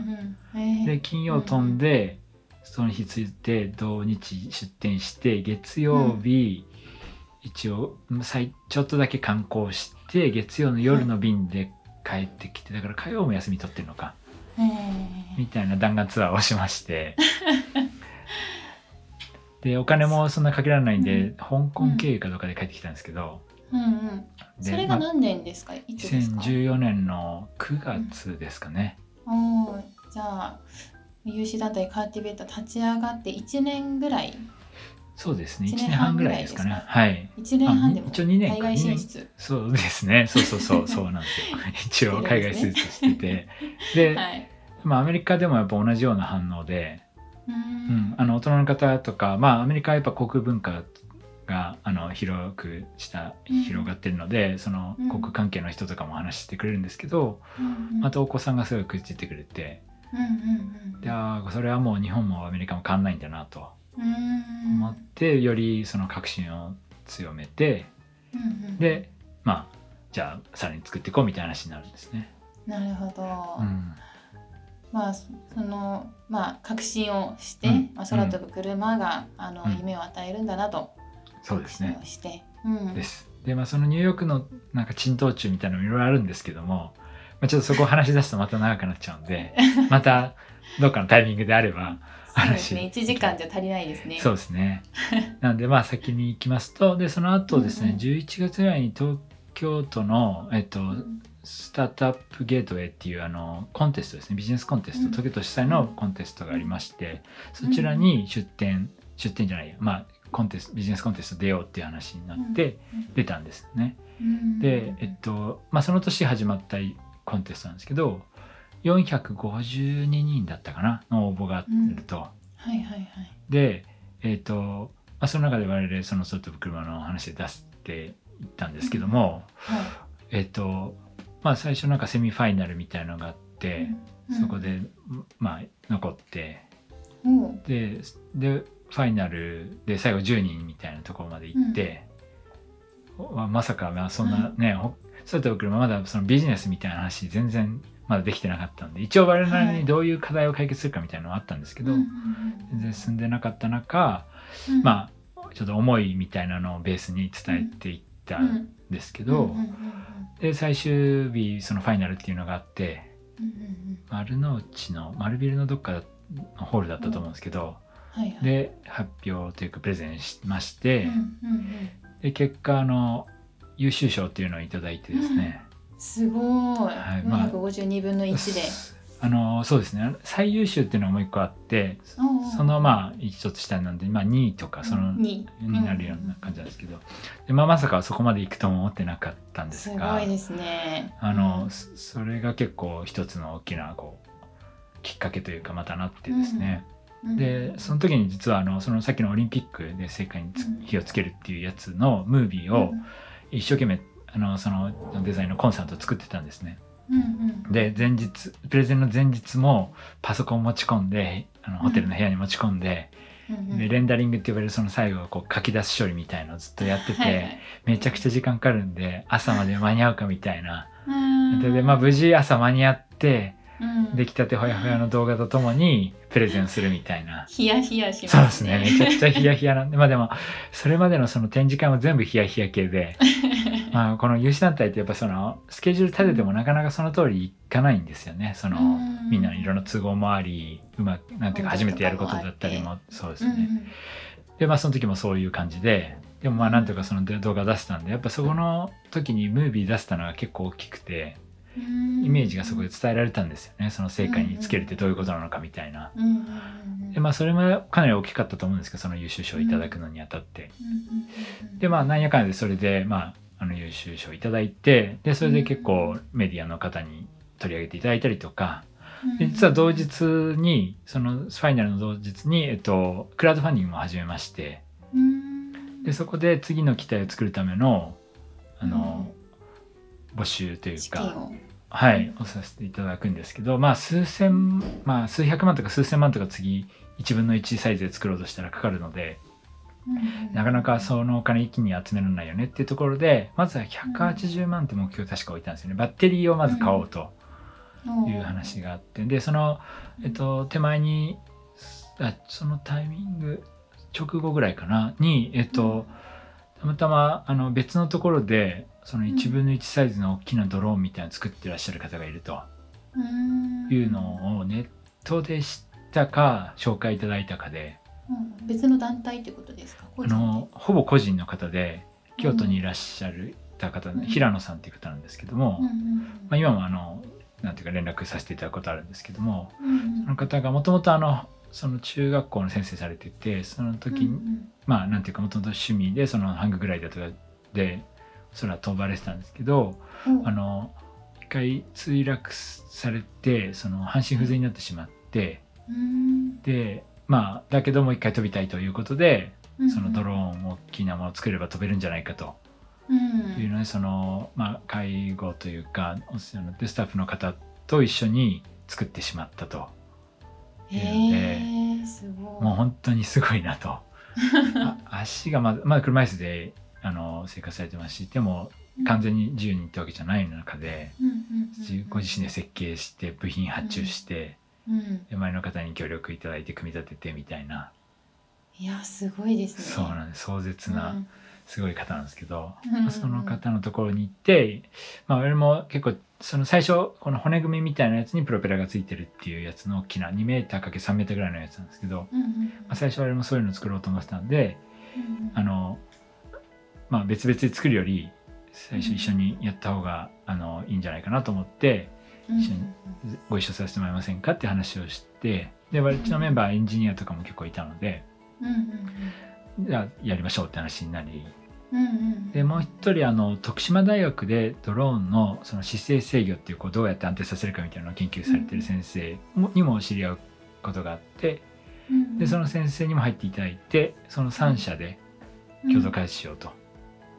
うん。へー。で金曜飛んで、その日ついて土日出店して月曜日、一応最ちょっとだけ観光して月曜の夜の便で帰ってきてだから火曜も休み取ってるのか。へー。みたいな弾丸ツアーをしまして [LAUGHS] でお金もそんなかけられないんで、香港経由かどうかで帰ってきたんですけど、うんうん。でそれが何年ですか、いつですか？2014年の9月ですかね、おーじゃあ有志団体カーティベーター立ち上がって1年ぐらい？そうですね。1 1年年半半ぐらいですかね。はい。1年半でもあ一応二年か。海外進出。そうですね。そうそうそう。[LAUGHS] そうなんですよ。一応海外進出してて。で、[LAUGHS] はい。まあ、アメリカでもやっぱ同じような反応で、ううん。ん、あの大人の方とかまあアメリカはやっぱ航空文化があの広くしたうん広がってるので、そのうん。航空関係の人とかも話してくれるんですけど、うんお子さんがすごい食いついてくれてうんうんうん。それはもう日本もアメリカも変わんないんだなとうん思って、よりその確信を強めてうんうん。でまあじゃあさらに作っていこうみたいな話になるんですね。なるほど、うんまあそのまあ確信をして、うん。まあ、空飛ぶ車が、あのうん。夢を与えるんだなとそうですね。確信をして、うん、です。でまあそのニューヨークのなんか珍道中みたいなのもいろいろあるんですけども、まあ、ちょっとそこを話し出すとまた長くなっちゃうんで [LAUGHS] またどっかのタイミングであればそうですね。1時間じゃ足りないですね。そうですね。なんでまあ先に行きますとでその後ですね、うんうん。11月ぐらいに東京都の、えっと、うんスタートアップゲートウェイっていうあのコンテストですね。ビジネスコンテスト、うん。東京都主催のコンテストがありましてそちらに出展出展じゃないや。まあコンテストビジネスコンテスト出ようっていう話になってうん。出たんですね。うん。で、えっとまあ、その年始まったコンテストなんですけど452人だったかなの応募があると。はいはいはい。で、えっとまあ、その中で我々その外飛ぶ車の話で出していったんですけども、はえっとまあ最初なんかセミファイナルみたいのがあって、いそこでまあ残ってうん。ででファイナルで最後10人みたいなところまで行って、まあまさかまあそんなね、ほ外飛ぶ車まだそのビジネスみたいな話全然まだできてなかったんで一応我々にどういう課題を解決するかみたいなのはあったんですけど、うん全然進んでなかった中、うん。まあちょっと思いみたいなのをベースに伝えていったうんんですけど、うんうんうんで最終日そのファイナルっていうのがあってうんうんうん丸の内の丸ビルのどっかのホールだったと思うんですけど、はいはい。で発表というかプレゼンしまして、うんうんうんで結果あの優秀賞っていうのをいただいてですね、すごい、はいまあ452分の1で、あのそうですね。最優秀っていうのがもう一個あってそのまあ一つ下なんで、まあ、2位とかそのにになるような感じなんですけど、でまあ、まさかそこまで行くとも思ってなかったんですすがごいですね。あの、うん。そそれが結構一つの大きなこうきっかけというかまたなってですね、でその時に実はあのそのさっきのオリンピックで世界に火をつけるっていうやつのムービーを一生懸命あのそのデザインのコンサートを作ってたんですね。うんうん。で前日プレゼンの前日もパソコン持ち込んであのホテルの部屋に持ち込んで、うんうん。でレンダリングって呼ばれるその最後こう書き出す処理みたいのをずっとやってて、はいはい。めちゃくちゃ時間かかるんで朝まで間に合うかみたいな。うん。ででまあ無事朝間に合ってうん出来たてほやほやの動画とともにプレゼンするみたいな。[LAUGHS] ヒヤヒヤしますね。そうですね。めちゃくちゃヒヤヒヤなんで、まあでも、それまでのその展示会も全部ヒヤヒヤ系で、[LAUGHS] まあこの有志団体ってやっぱその、スケジュール立ててもなかなかその通りいかないんですよね。その、うん。みんなのいろんな都合もあり、うまく、なんていうか初めてやることだったりも、そうですね。で、まあその時もそういう感じで、でもまあなんとかその動画出せたんで、やっぱそこの時にムービー出せたのが結構大きくて、イメージがそこで伝えられたんですよね。その成果につけるってどういうことなのかみたいな。でまあそれもかなり大きかったと思うんですけどその優秀賞をいただくのにあたって、でまあなんやかんやでそれでまああの優秀賞をいただいてでそれで結構メディアの方に取り上げていただいたりとか。で実は同日にそのファイナルの同日に、えっと、クラウドファンディングも始めまして。うん。でそこで次の機体を作るためのあの、募集というか、はい、をさせていただくんですけど、まあ数千、まあ数百万とか数千万とか次1分の1サイズで作ろうとしたらかかるので、なかなかそのお金一気に集められないよねっていうところで、まずは180万って目標を確か置いたんですよね。バッテリーをまず買おうという話があって、で、その、えっと、手前に、あそのタイミング、直後ぐらいかな、に、えっと、たまたまあの別のところで、その1分の1サイズの大きなドローンみたいなのを作ってらっしゃる方がいるとうん。いうのをネットで知ったか紹介いただいたかで。うん。別の団体ってことですか？あのほぼ個人の方で京都にいらっしゃる方、うん。平野さんっていう方なんですけども、うんうんまあ、今もあのなんていうか連絡させていただくことあるんですけどもうんその方がもともとあのその中学校の先生されててその時に、うんまあなんていうかもともと趣味でそのハンググライダーとかで空飛ばれてたんですけどうん。あの一回墜落されてその半身不全になってしまってうん。でまあだけどもう一回飛びたいということでうん。そのドローン大きなものを作れば飛べるんじゃないかと。うん。いうのでそのまあ介護というかお世話になってるスタッフの方と一緒に作ってしまったとへえすごい。もう本当にすごいなと。あ [LAUGHS] 足がまだまだ車椅子であの生活されてますしでも完全に自由にってわけじゃない中で、ご自身で設計して部品発注して、うん。で周りの方に協力いただいて組み立ててみたいな、いやすごいですね。そうなんです。壮絶な、うんすごい方なんですけど、うんその方のところに行って、まあ、俺も結構その最初この骨組みみたいなやつにプロペラがついてるっていうやつの大きな 2m×3m ぐらいのやつなんですけど、うんうん。まあ、最初は俺もそういうの作ろうと思ってたんでうんあの、まあ、別々で作るより最初一緒にやった方があのいいんじゃないかなと思ってうん一緒にご一緒させてもらえませんかって話をしてでうちのメンバーエンジニアとかも結構いたのでじゃあやりましょうって話になりうんうん。うんでもう一人あの徳島大学でドローンのその姿勢制御っていうこうどうやって安定させるかみたいなのを研究されてる先生もにも知り合うことがあってうんでその先生にも入っていただいてその3社で共同開発しようと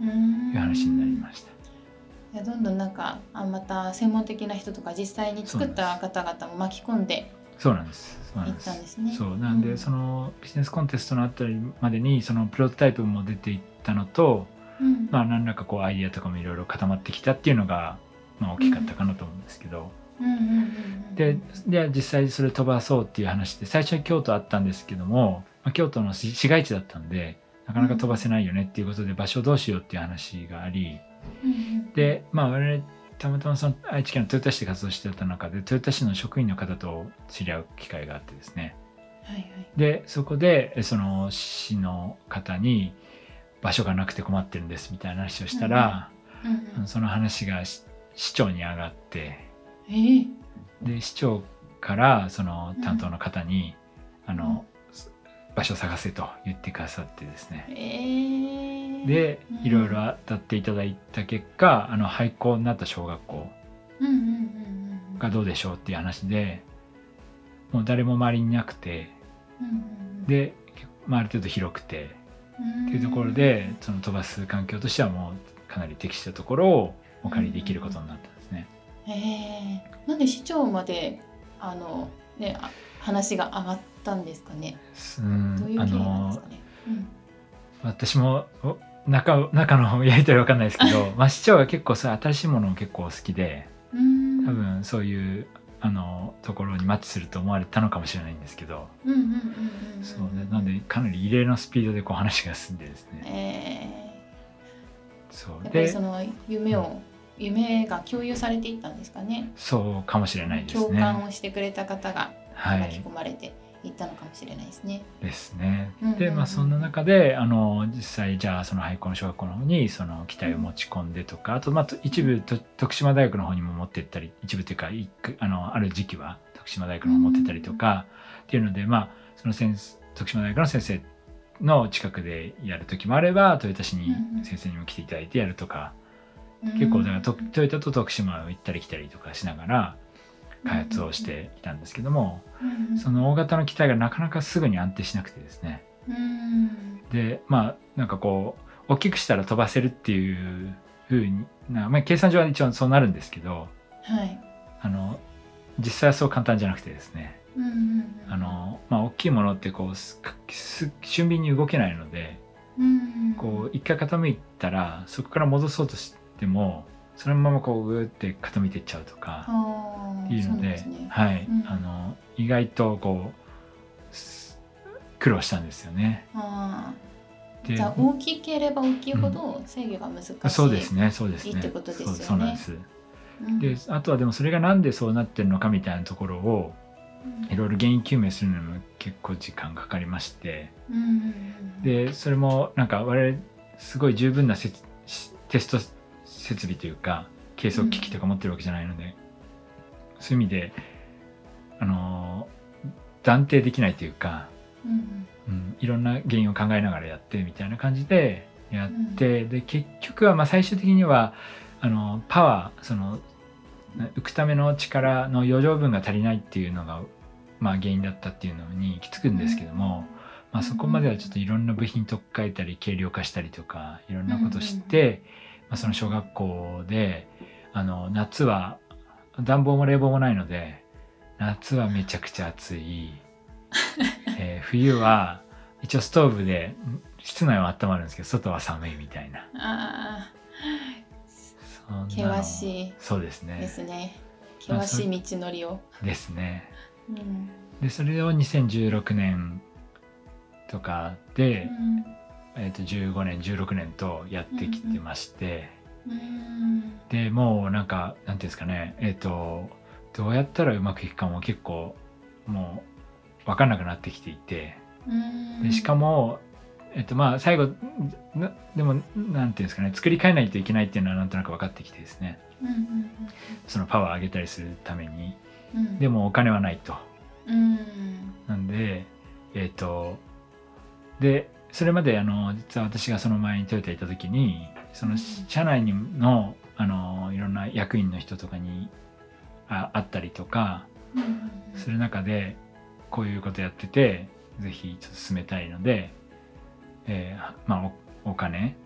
いう話になりました。いやどんどんなんかあまた専門的な人とか実際に作った方々も巻き込んでそうなんです。そうなんです。そう。なんで、うん。そのビジネスコンテストのあたりまでにそのプロトタイプも出ていったのと、うん。まあ何らかこうアイディアとかもいろいろ固まってきたっていうのがまあ大きかったかなと思うんですけど、でで実際それ飛ばそうっていう話で最初は京都あったんですけども、まあ、京都の市市街地だったんでなかなか飛ばせないよねっていうことで場所どうしようっていう話がありうん。うんでまあ我々たまたまその愛知県の豊田市で活動してた中で豊田市の職員の方と知り合う機会があってですね。はいはい。でそこでえその市の方に場所がなくて困ってるんですみたいな話をしたら、うんうん。その話がし市長に上がってえーで市長からその担当の方に、あの場所を探せと言ってくださってですね。えーでうん。いろいろ当たっていただいた結果あの廃校になった小学校うんうんうんうんがどうでしょうっていう話でもう誰も周りにいなくてうんうんで、まあ、ある程度広くてうんっていうところでその飛ばす環境としてはもうかなり適したところをお借りできることになったんですね。へえなんで市長まであのねあ話が上がったんですかね？うんあどういう経緯なんですのかね？うん私もお中中のやり取りわかんないですけど、[LAUGHS] まあ、市長が結構そう新しいものを結構好きで多分そういうあのところにマッチすると思われたのかもしれないんですけど、うんうんうんうんうんそうね、なんでかなり異例のスピードでこう話が進んでですねえそうー、やっぱりでその夢を夢が共有されていったんですかね。そうかもしれないです共感ね。をしてくれた方がはい巻き込まれていったのかもしれないですね。ですねうんうんうん。でまあそんな中であの実際じゃあその廃校の小学校の方にその機体を持ち込んでとかあとまあと一部と徳島大学の方にも持ってったり一部というかあのある時期は徳島大学の方に持ってったりとかっていうのでまあその先生徳島大学の先生の近くでやる時もあれば豊田市に先生にも来ていただいてやるとかうん結構だからとトヨタと徳島を行ったり来たりとかしながら開発をしていたんですけどもうんその大型の機体がなかなかすぐに安定しなくてですね。うん。でまあなんかこう大きくしたら飛ばせるっていうふうにな、まあ、計算上は一応そうなるんですけどはい。あの実際はそう簡単じゃなくてですねうんうんうん。あの、まあ、大きいものってこうすす俊敏に動けないのでうんこう一回傾いたらそこから戻そうとしてもそのままこうグーって傾いていっちゃうとかっていうのではい、うん。あの意外とこうす苦労したんですよね。じゃあ大きければ大きいほど制御が難しい。そうですねそうですね。ってことですよね。そうそうなんです。うん。であとはでもそれがなんでそうなってるのかみたいなところをいろいろ原因究明するのにも結構時間かかりまして。でそれもなんか我々すごい十分なテスト設備というか計測機器とか持ってるわけじゃないので、そういう意味であの断定できないというか、うんうん、いろんな原因を考えながらやってみたいな感じでやって、で結局はまあ最終的にはあのパワーそのな浮くための力の余剰分が足りないっていうのが、まあ、原因だったっていうのに行き着くんですけども、まあ、そこまではちょっといろんな部品取っ替えたり軽量化したりとかいろんなことして、まあ、その小学校であの夏は暖房も冷房もないので夏はめちゃくちゃ暑い、[LAUGHS] えー冬は一応ストーブでん室内は温まるんですけど外は寒いみたいな険しい。そうですね。ですね。まあ険しい道のりを、ですね。うん。でそれを2016年とかで、えー、と15年16年とやってきてまして、うん。でもうなんかなんていうんですかね。えっ、とどうやったらうまくいくかも結構もう分かんなくなってきていて。うん。でしかも、えっとまあ最後なでもなんていうんですかね作り変えないといけないっていうのはなんとなく分かってきてですね。うんうんそのパワー上げたりするために。うん。でもお金はないと。うん。なんでえっ、とでそれまであの実は私がその前にトヨタ行った時にその社内にのあのいろんな役員の人とかにあ会ったりとかうん。する中でこういうことやっててぜひちょっと進めたいので、えーまあおお金。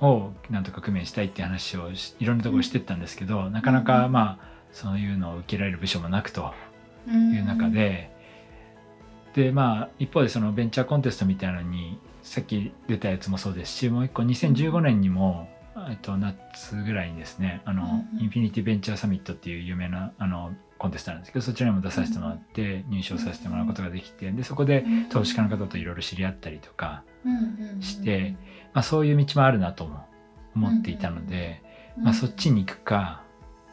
をなんとか工面したいって話をしいろんなところしてったんですけどなかなかまあそういうのを受けられる部署もなくとうんいう中で、でまあ一方でそのベンチャーコンテストみたいなのにさっき出たやつもそうですしもう一個2015年にも、えっと、夏ぐらいにですねあの、うんうん。インフィニティベンチャーサミットっていう有名なあのコンテストなんですけどそちらにも出させてもらって入賞させてもらうことができてでそこで投資家の方といろいろ知り合ったりとか、してまあ、そういう道もあるなとも思っていたので、まあ、そっちに行くか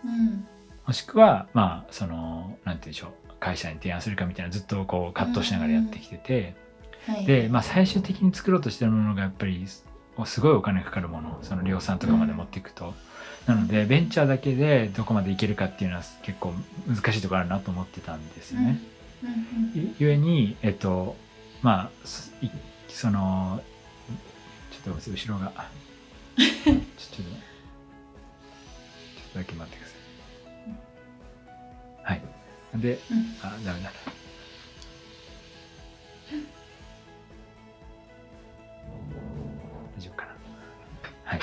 うん。もしくはまあそのなんて言うんでしょう会社に提案するかみたいなずっとこう葛藤しながらやってきてて、はい。で、まあ、最終的に作ろうとしてるものがやっぱりすすごいお金かかるものその量産とかまで持っていくと、なのでベンチャーだけでどこまでいけるかっていうのは結構難しいところあるなと思ってたんですよね。うんうんゆゆえにえっとまあそのちょっと後ろがちょっとちょっとだけ待ってください。はい。で、うんあダメだ。大丈夫かな。はい。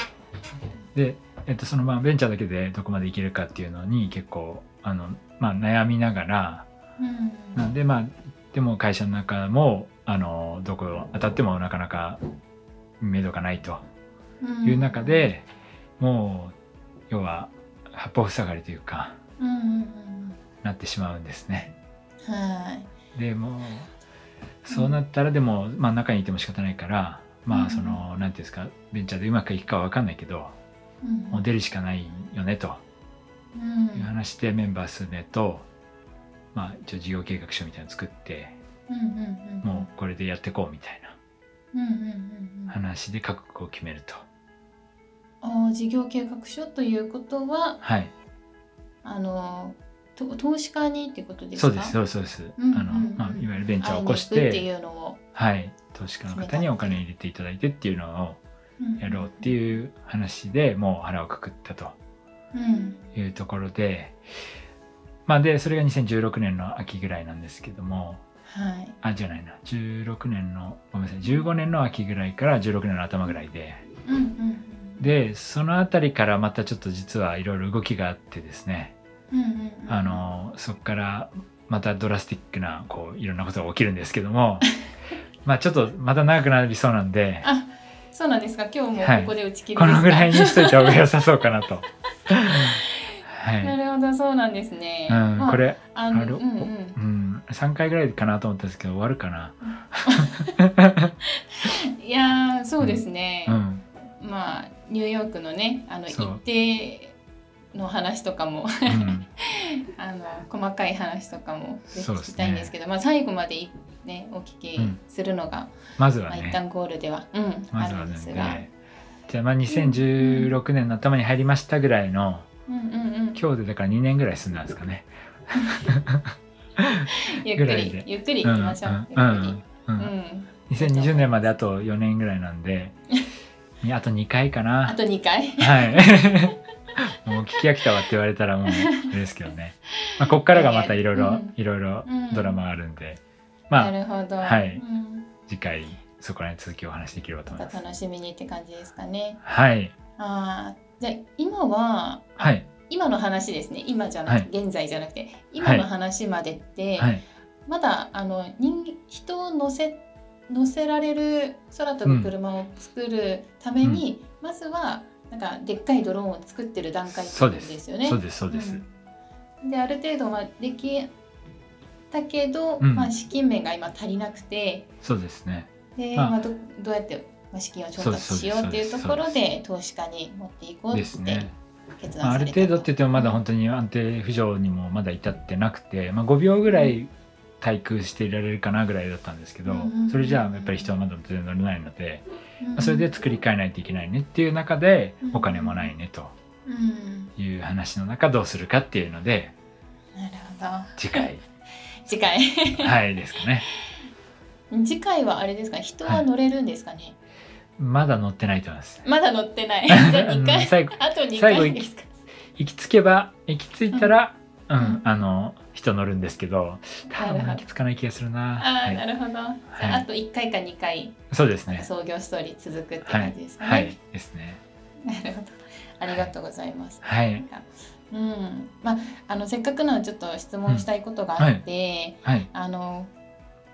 で、えっと、そのまあベンチャーだけでどこまでいけるかっていうのに結構あの、まあ、悩みながらうんなんでまあでも会社の中もあのどこ当たってもなかなか目処がないという中で、もう要は八方塞がりというかうんうんうんなってしまうんですね。うんはいでもそうなったらでも、まあ、中にいても仕方ないからまあその何ていうんですかベンチャーでうまくいくかは分かんないけどうん。もう出るしかないよねと。うん。いう話でメンバー数名と、まあ、一応事業計画書みたいなの作ってうんうんうんもうこれでやっていこうみたいなうんうんうんうん。話で覚悟を決めると。ああ事業計画書ということははい。あのと投資家にっていうことですか？そうですそうですそうです、うんうんうんあのまあ、いわゆるベンチャーを起こし会いに行くってていうのを。はい投資家の方にお金入れていただいてっていうのをやろうっていう話でもう腹をくくったとうん。いうところでまあでそれが2016年の秋ぐらいなんですけどもはい。あじゃないな。16年のごめんなさい。15年の秋ぐらいから16年の頭ぐらいで。うんうんでその辺りからまたちょっと実はいろいろ動きがあってですね。うんうんうん。あのそこからまたドラスティックなこういろんなことが起きるんですけども [LAUGHS] まあちょっとまた長くなりそうなんで。あそうなんですか？今日もはい。ここで打ち切りこのぐらいにしといた方が良さそうかなと。はい、なるほどそうなんですね、うん、まあこれあのうんうん。うん、3回ぐらいかなと思ったんですけど終わるかな？[LAUGHS] いやーそうですね、うん、まあニューヨークのねあの一定の話とかもうん、[LAUGHS] あの細かい話とかも聞きたいんですけどまあ最後までいねお聞きするのが、まあ、一まずはね、旦ゴールでは、うんまずはね。んですが、じゃあまあ2016年の頭に入りましたぐらいのうんうんうん、今日でだから2年ぐらい住んだんですかね。[LAUGHS] ゆっくりゆっくり行きましょう、うんうん。ううん。ん。2020年まであと4年ぐらいなんで。[LAUGHS] あと2回かあな。と2回。はい。[LAUGHS] もう聞き飽きたわって言われたらもうあれですけどね。まあ、こっからがまたいろいろうん。いろいろうん。ドラマがあるんで、まなあるほど、はい。うん。次回そこら辺続きをお話しできればと思います。楽しみにって感じですかね。はい。あーじゃあ今ははい。今の話ですね。今じゃなくて、現在じゃなくて今の話までって、はい。まだあの人人を乗せ乗せられる空飛ぶ車を作るために、まずはなんかでっかいドローンを作ってる段階ってことですよね。そうです。そうです、うん。である程度はできたけど、うん。まあ、資金面が今足りなくて。そうですね。で、まあ。まあ、どどうやってまあ資金を調達しようっていうところで投資家に持っていこうってですね。決断された程度って言ってもまだ本当に安定浮上にもまだ至ってなくて、まあ、5秒ぐらい滞空していられるかなぐらいだったんですけど、うんそれじゃあやっぱり人はまだ全然乗れないので、うん。まあそれで作り変えないといけないねっていう中でうん。お金もないねと。うん。いう話の中どうするかっていうのでなるほど。次回次回はいですかね。[LAUGHS] 次回はあれですか？人は乗れるんですかね、まだ乗ってないと思います。まだ乗ってない。[LAUGHS] じゃあ2うん回最後あと2最後回ですか？行き着けば行き着いたら、うん。うんあの人乗るんですけど多分行き着かない気がするな。ああ、はい。なるほど。じゃあ,、あと1回か2回。そうですね。創業ストーリー続くってはい。感じですかね、はい。ですね。なるほど。ありがとうございます、はいうん。まあ、あのせっかくなのでちょっと質問したいことがあって、はい。あの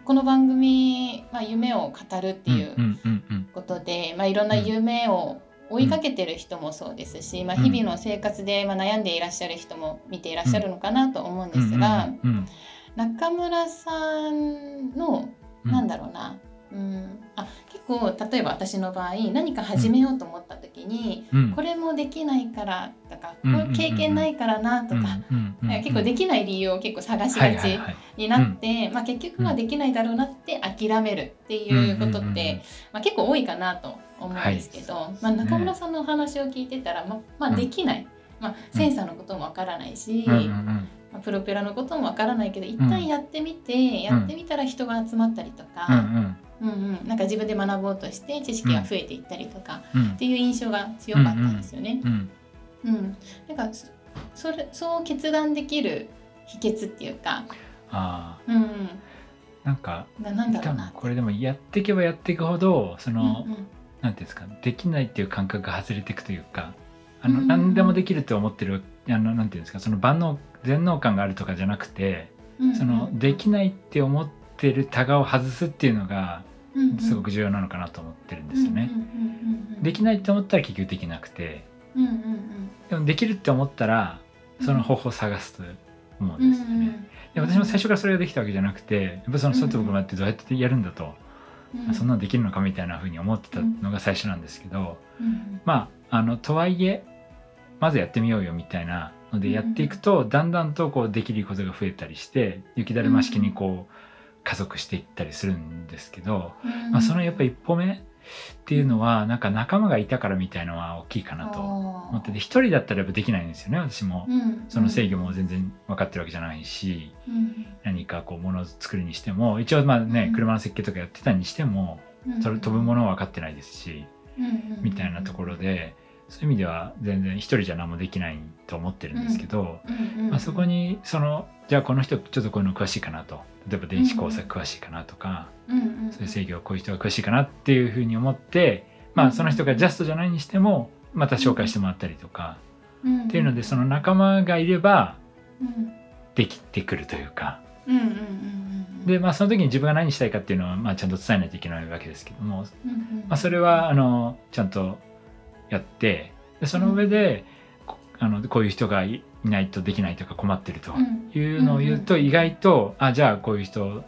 この番組、まあ、夢を語るっていううんうんうんうん。ことで、まあ、いろんな夢を追いかけてる人もそうですし、まあ、日々の生活で、まあ、悩んでいらっしゃる人も見ていらっしゃるのかなと思うんですが、うんうん。中村さんのうん。なんだろうな、うん、あ結構例えば私の場合何か始めようと思った時に、うん。これもできないからとか、うんこれ経験ないからなとか、結構できない理由を結構探しがちはいはいはいになって、まあ、結局はできないだろうなって諦めるっていうことって、まあ、結構多いかなと思うんですけど、まあ、中村さんのお話を聞いてたら、ままあ、うん。できない、まあ、センサーのこともわからないし、プロペラのこともわからないけど一旦やってみて、やってみたら人が集まったりとうんか、うんうん。なんか自分で学ぼうとして知識が増えていったりとかっていう印象が強かったんですよね。うんうん、なんかそそれそう決断できる秘訣っていうか、あうんうん、あなんかななんだろ多分。これでもやっていけばやっていくほどその、うんうん。なんていうんですかできないっていう感覚が外れていくというかあの、うん何でもできるって思ってるあのなんていうんですかその万能全能感があるとかじゃなくてうんうんそのできないって思ってるタガを外すっていうのがすごく重要なのかなと思ってるんですよね。できないって思ったら結局できなくてでもできるって思ったらその方法を探すと思うんですよね。で私も最初からそれができたわけじゃなくてやっぱその外僕もやってどうやってやるんだと、うん。そんなのできるのかみたいな風に思ってたのが最初なんですけど、うん。まああのとはいえまずやってみようよみたいなのでやっていくと、だんだんとこうできることが増えたりして雪だるま式にこう加速していったりするんですけど、うん。まあ、そのやっぱ一歩目っていうのはなんか仲間がいたからみたいのは大きいかなと思ってて一人だったらやっぱできないんですよね私も。その制御も全然分かってるわけじゃないしうん。何かこうものを作るにしても一応まあねうん。車の設計とかやってたにしてもうん。それ飛ぶものは分かってないですしうん。みたいなところでそういう意味では全然一人じゃ何もできないと思ってるんですけど、まあ、そこにそのじゃあこの人ちょっとこういうの詳しいかなと。例えば電子工作詳しいかなとか、そういう制御こういう人が詳しいかなっていうふうに思って、まあ、その人がジャストじゃないにしてもまた紹介してもらったりとか、うんっていうのでその仲間がいればうん。できてくるというか。で、まあ、その時に自分が何したいかっていうのは、まあ、ちゃんと伝えないといけないわけですけども、まあ、それはあのちゃんとやってでその上で、こあのこういう人がいいないとできないとか困ってるとうん。いうのを言うと意外と、あじゃあこういう人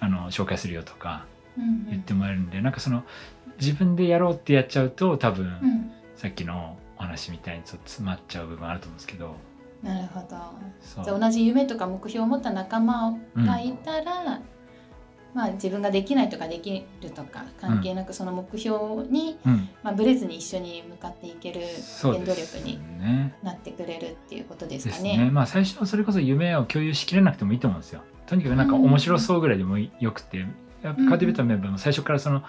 あの紹介するよとかうん言ってもらえるんで、なんかその自分でやろうってやっちゃうと多分、うん。さっきのお話みたいにちょっと詰まっちゃう部分あると思うんですけど。なるほど。じゃあ同じ夢とか目標を持った仲間がいたら、まあ、自分ができないとかできるとか関係なくその目標に、うん、まあ、ブレずに一緒に向かっていける原動力にね。なってくれるっていうことですかね。ね。まあ最初はそれこそ夢を共有しきれなくてもいいと思うんですよ。とにかくなんか面白そうぐらいでもよくて、やっぱカーティベーターのメンバーも最初からその、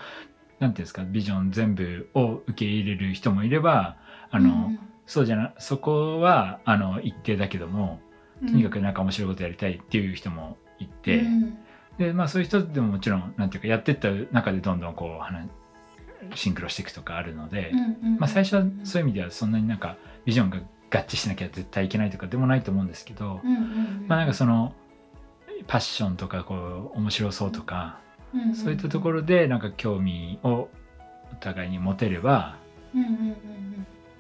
なんていうんですか、ビジョン全部を受け入れる人もいれば、あの、そうじゃな、そこはあの一定だけども、うんとにかくなんか面白いことやりたいっていう人もいて、うんで、まあそういう人でももちろん、なんていうか、やってった中でどんどんこう、話シンクロしていくとかあるので、まあ、最初はそういう意味ではそんなになんかビジョンが合致しなきゃ絶対いけないとかでもないと思うんですけど、まあなんかそのパッションとかこう面白そうとか、そういったところでなんか興味をお互いに持てれば、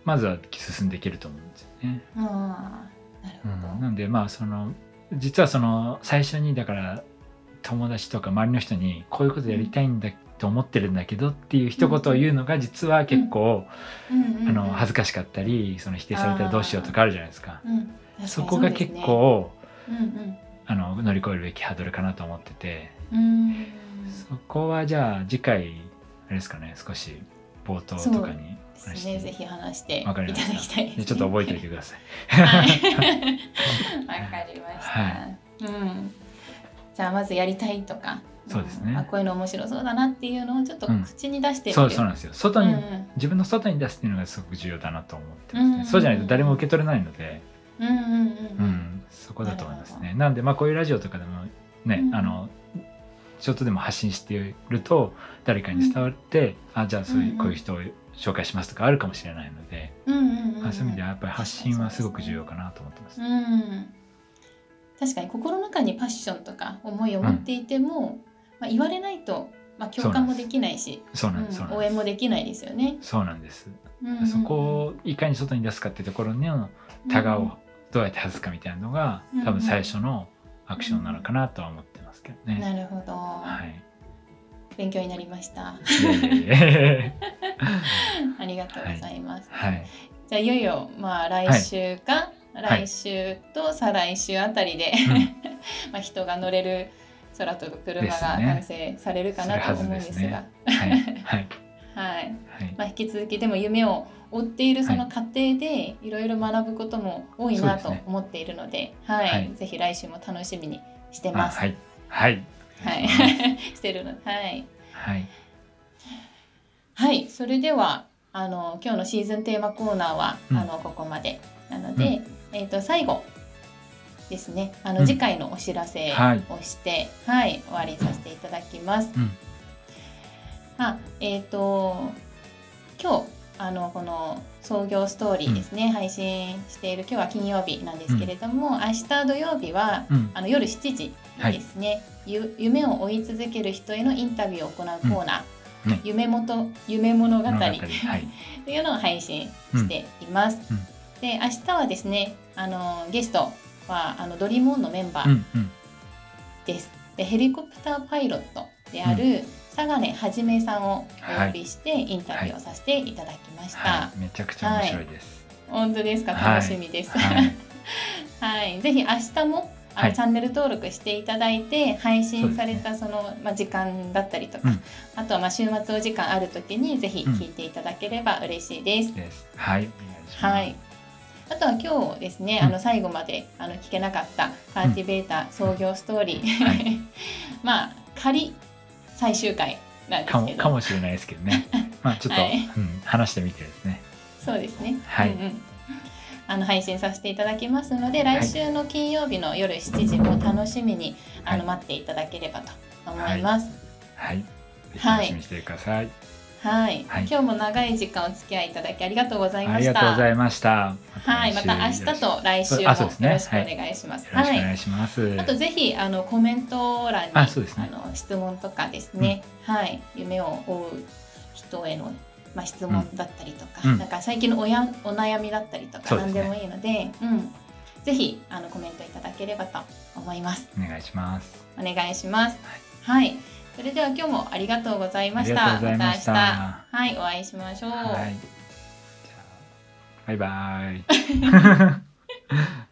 ままずは進んでいけると思うんですよね。ああなるうほど、ん、なんでまあその実はその最初にだから友達とか周りの人にこういうことやりたいんだと思ってるんだけどっていう一言を言うのが実は結構、あの恥ずかしかったりその否定されたらどうしようとかあるじゃないですか。そこが結構、あの乗り越えるべきハードルかなと思ってて。そこはじゃあ次回あれですかね少し冒頭とかにですねぜひ話していただわかりました。きたいね、でちょっと覚えておいてください。はい。[LAUGHS] [LAUGHS] わかりました、はうんじゃあまずやりたいとかそうですね。こういうの面白そうだなっていうのをちょっとうん。口に出してみる、そうそうなんですよ。外に、うんうん。自分の外に出すっていうのがすごく重要だなと思ってますね、うんそうじゃないと誰も受け取れないので、うんうんうんううん。ん、そこだと思いますなねなんでまあこういうラジオとかでもね、うんあのちょっとでも発信していると誰かに伝わって、あじゃあそういう、うんこういう人を紹介しますとかあるかもしれないので、うんうんうん。まあ、そういう意味ではやっぱり発信はすごく重要かなと思ってます。うん確かに心の中にパッションとか思いを持っていても、まあ、言われないと、まあ、共感もできないしそうなんです、うん応援もできないですよね。そうなんです、うんうんうんそこをいかに外に出すかっていうところのタガをどうやって外すかみたいなのがうん多分最初のアクションなのかなとは思ってますけどね。なるほど、はい。勉強になりました。[LAUGHS] ありがとうございます。はい。じゃあいよいよまあ来週か、はい来週と再来週あたりで、うん [LAUGHS] まあ人が乗れる空飛ぶ車がね完成されるかなと思うんですが、はい。はい。はい。はい。まあ引き続きでも夢を追っているその過程でいろいろ学ぶことも多いなと思っているので、はい、はいぜひ来週も楽しみにしてあます。はい。はい。はい、[LAUGHS] してるので、はい。はい。はい、それではあの今日のシーズンテーマコーナーは、うんあのここまでなので、えっ、と最後ですね。あの、うん。次回のお知らせはい。をして、はい、終わりさせていただきます。うん。あ、えっ、と今日あのこの創業ストーリーですね、配信している今日は金曜日なんですけれども、明日土曜日はうん。あの夜7時にですね、ゆ夢を追い続ける人へのインタビューを行うコーナー、うん。ね。夢元夢物語。物語。はい。[LAUGHS] というのを配信しています。うん。うんで明日はですねあのゲストはあのドリームオンのメンバーうん。うん。です。でヘリコプターパイロットである佐金はじめさんをお呼びしてインタビューをさせていただきました。はい。めちゃくちゃ面白いです。本当ですか？はい楽しみです。は [LAUGHS] はいい。ぜひ明日もあの、はいチャンネル登録していただいて配信されたそのまあ時間だったりとか、うんあとはまあ週末お時間ある時にぜひ聞いていただければ嬉しいです。です。はい。はい。あとは今日ですね、うんあの最後まであの聞けなかったカーティベーター創業ストーリー、はい [LAUGHS] まあ仮最終回なんでかもすけど、かもしれないですけどね。[LAUGHS] まあちょっと、はいうん話してみてですね。そうですね。はいうんうんあの配信させていただきますので、はい来週の金曜日の夜7時も楽しみに、あのはい待っていただければと思います。はい。はい楽しみにしてください。はい、はい。今日も長い時間お付き合いいただきありがとうございあました。りがとうございました。はい、また明日と来週もよろしくお願いします。よろしくおはい。願いします。あとぜひあのコメント欄にあね。の質問とかですね、はい。夢を追う人へのまあ質問だったりとか、うん。なんか最近のおやお悩みだったりとか何でもいいので、うん。ぜひあのコメントいただければと思います。お願いします。お願いします。はい、それでは今日もありがとうございました。ましたた明日はいお会いしましょう。はい。バイバイ。[LAUGHS]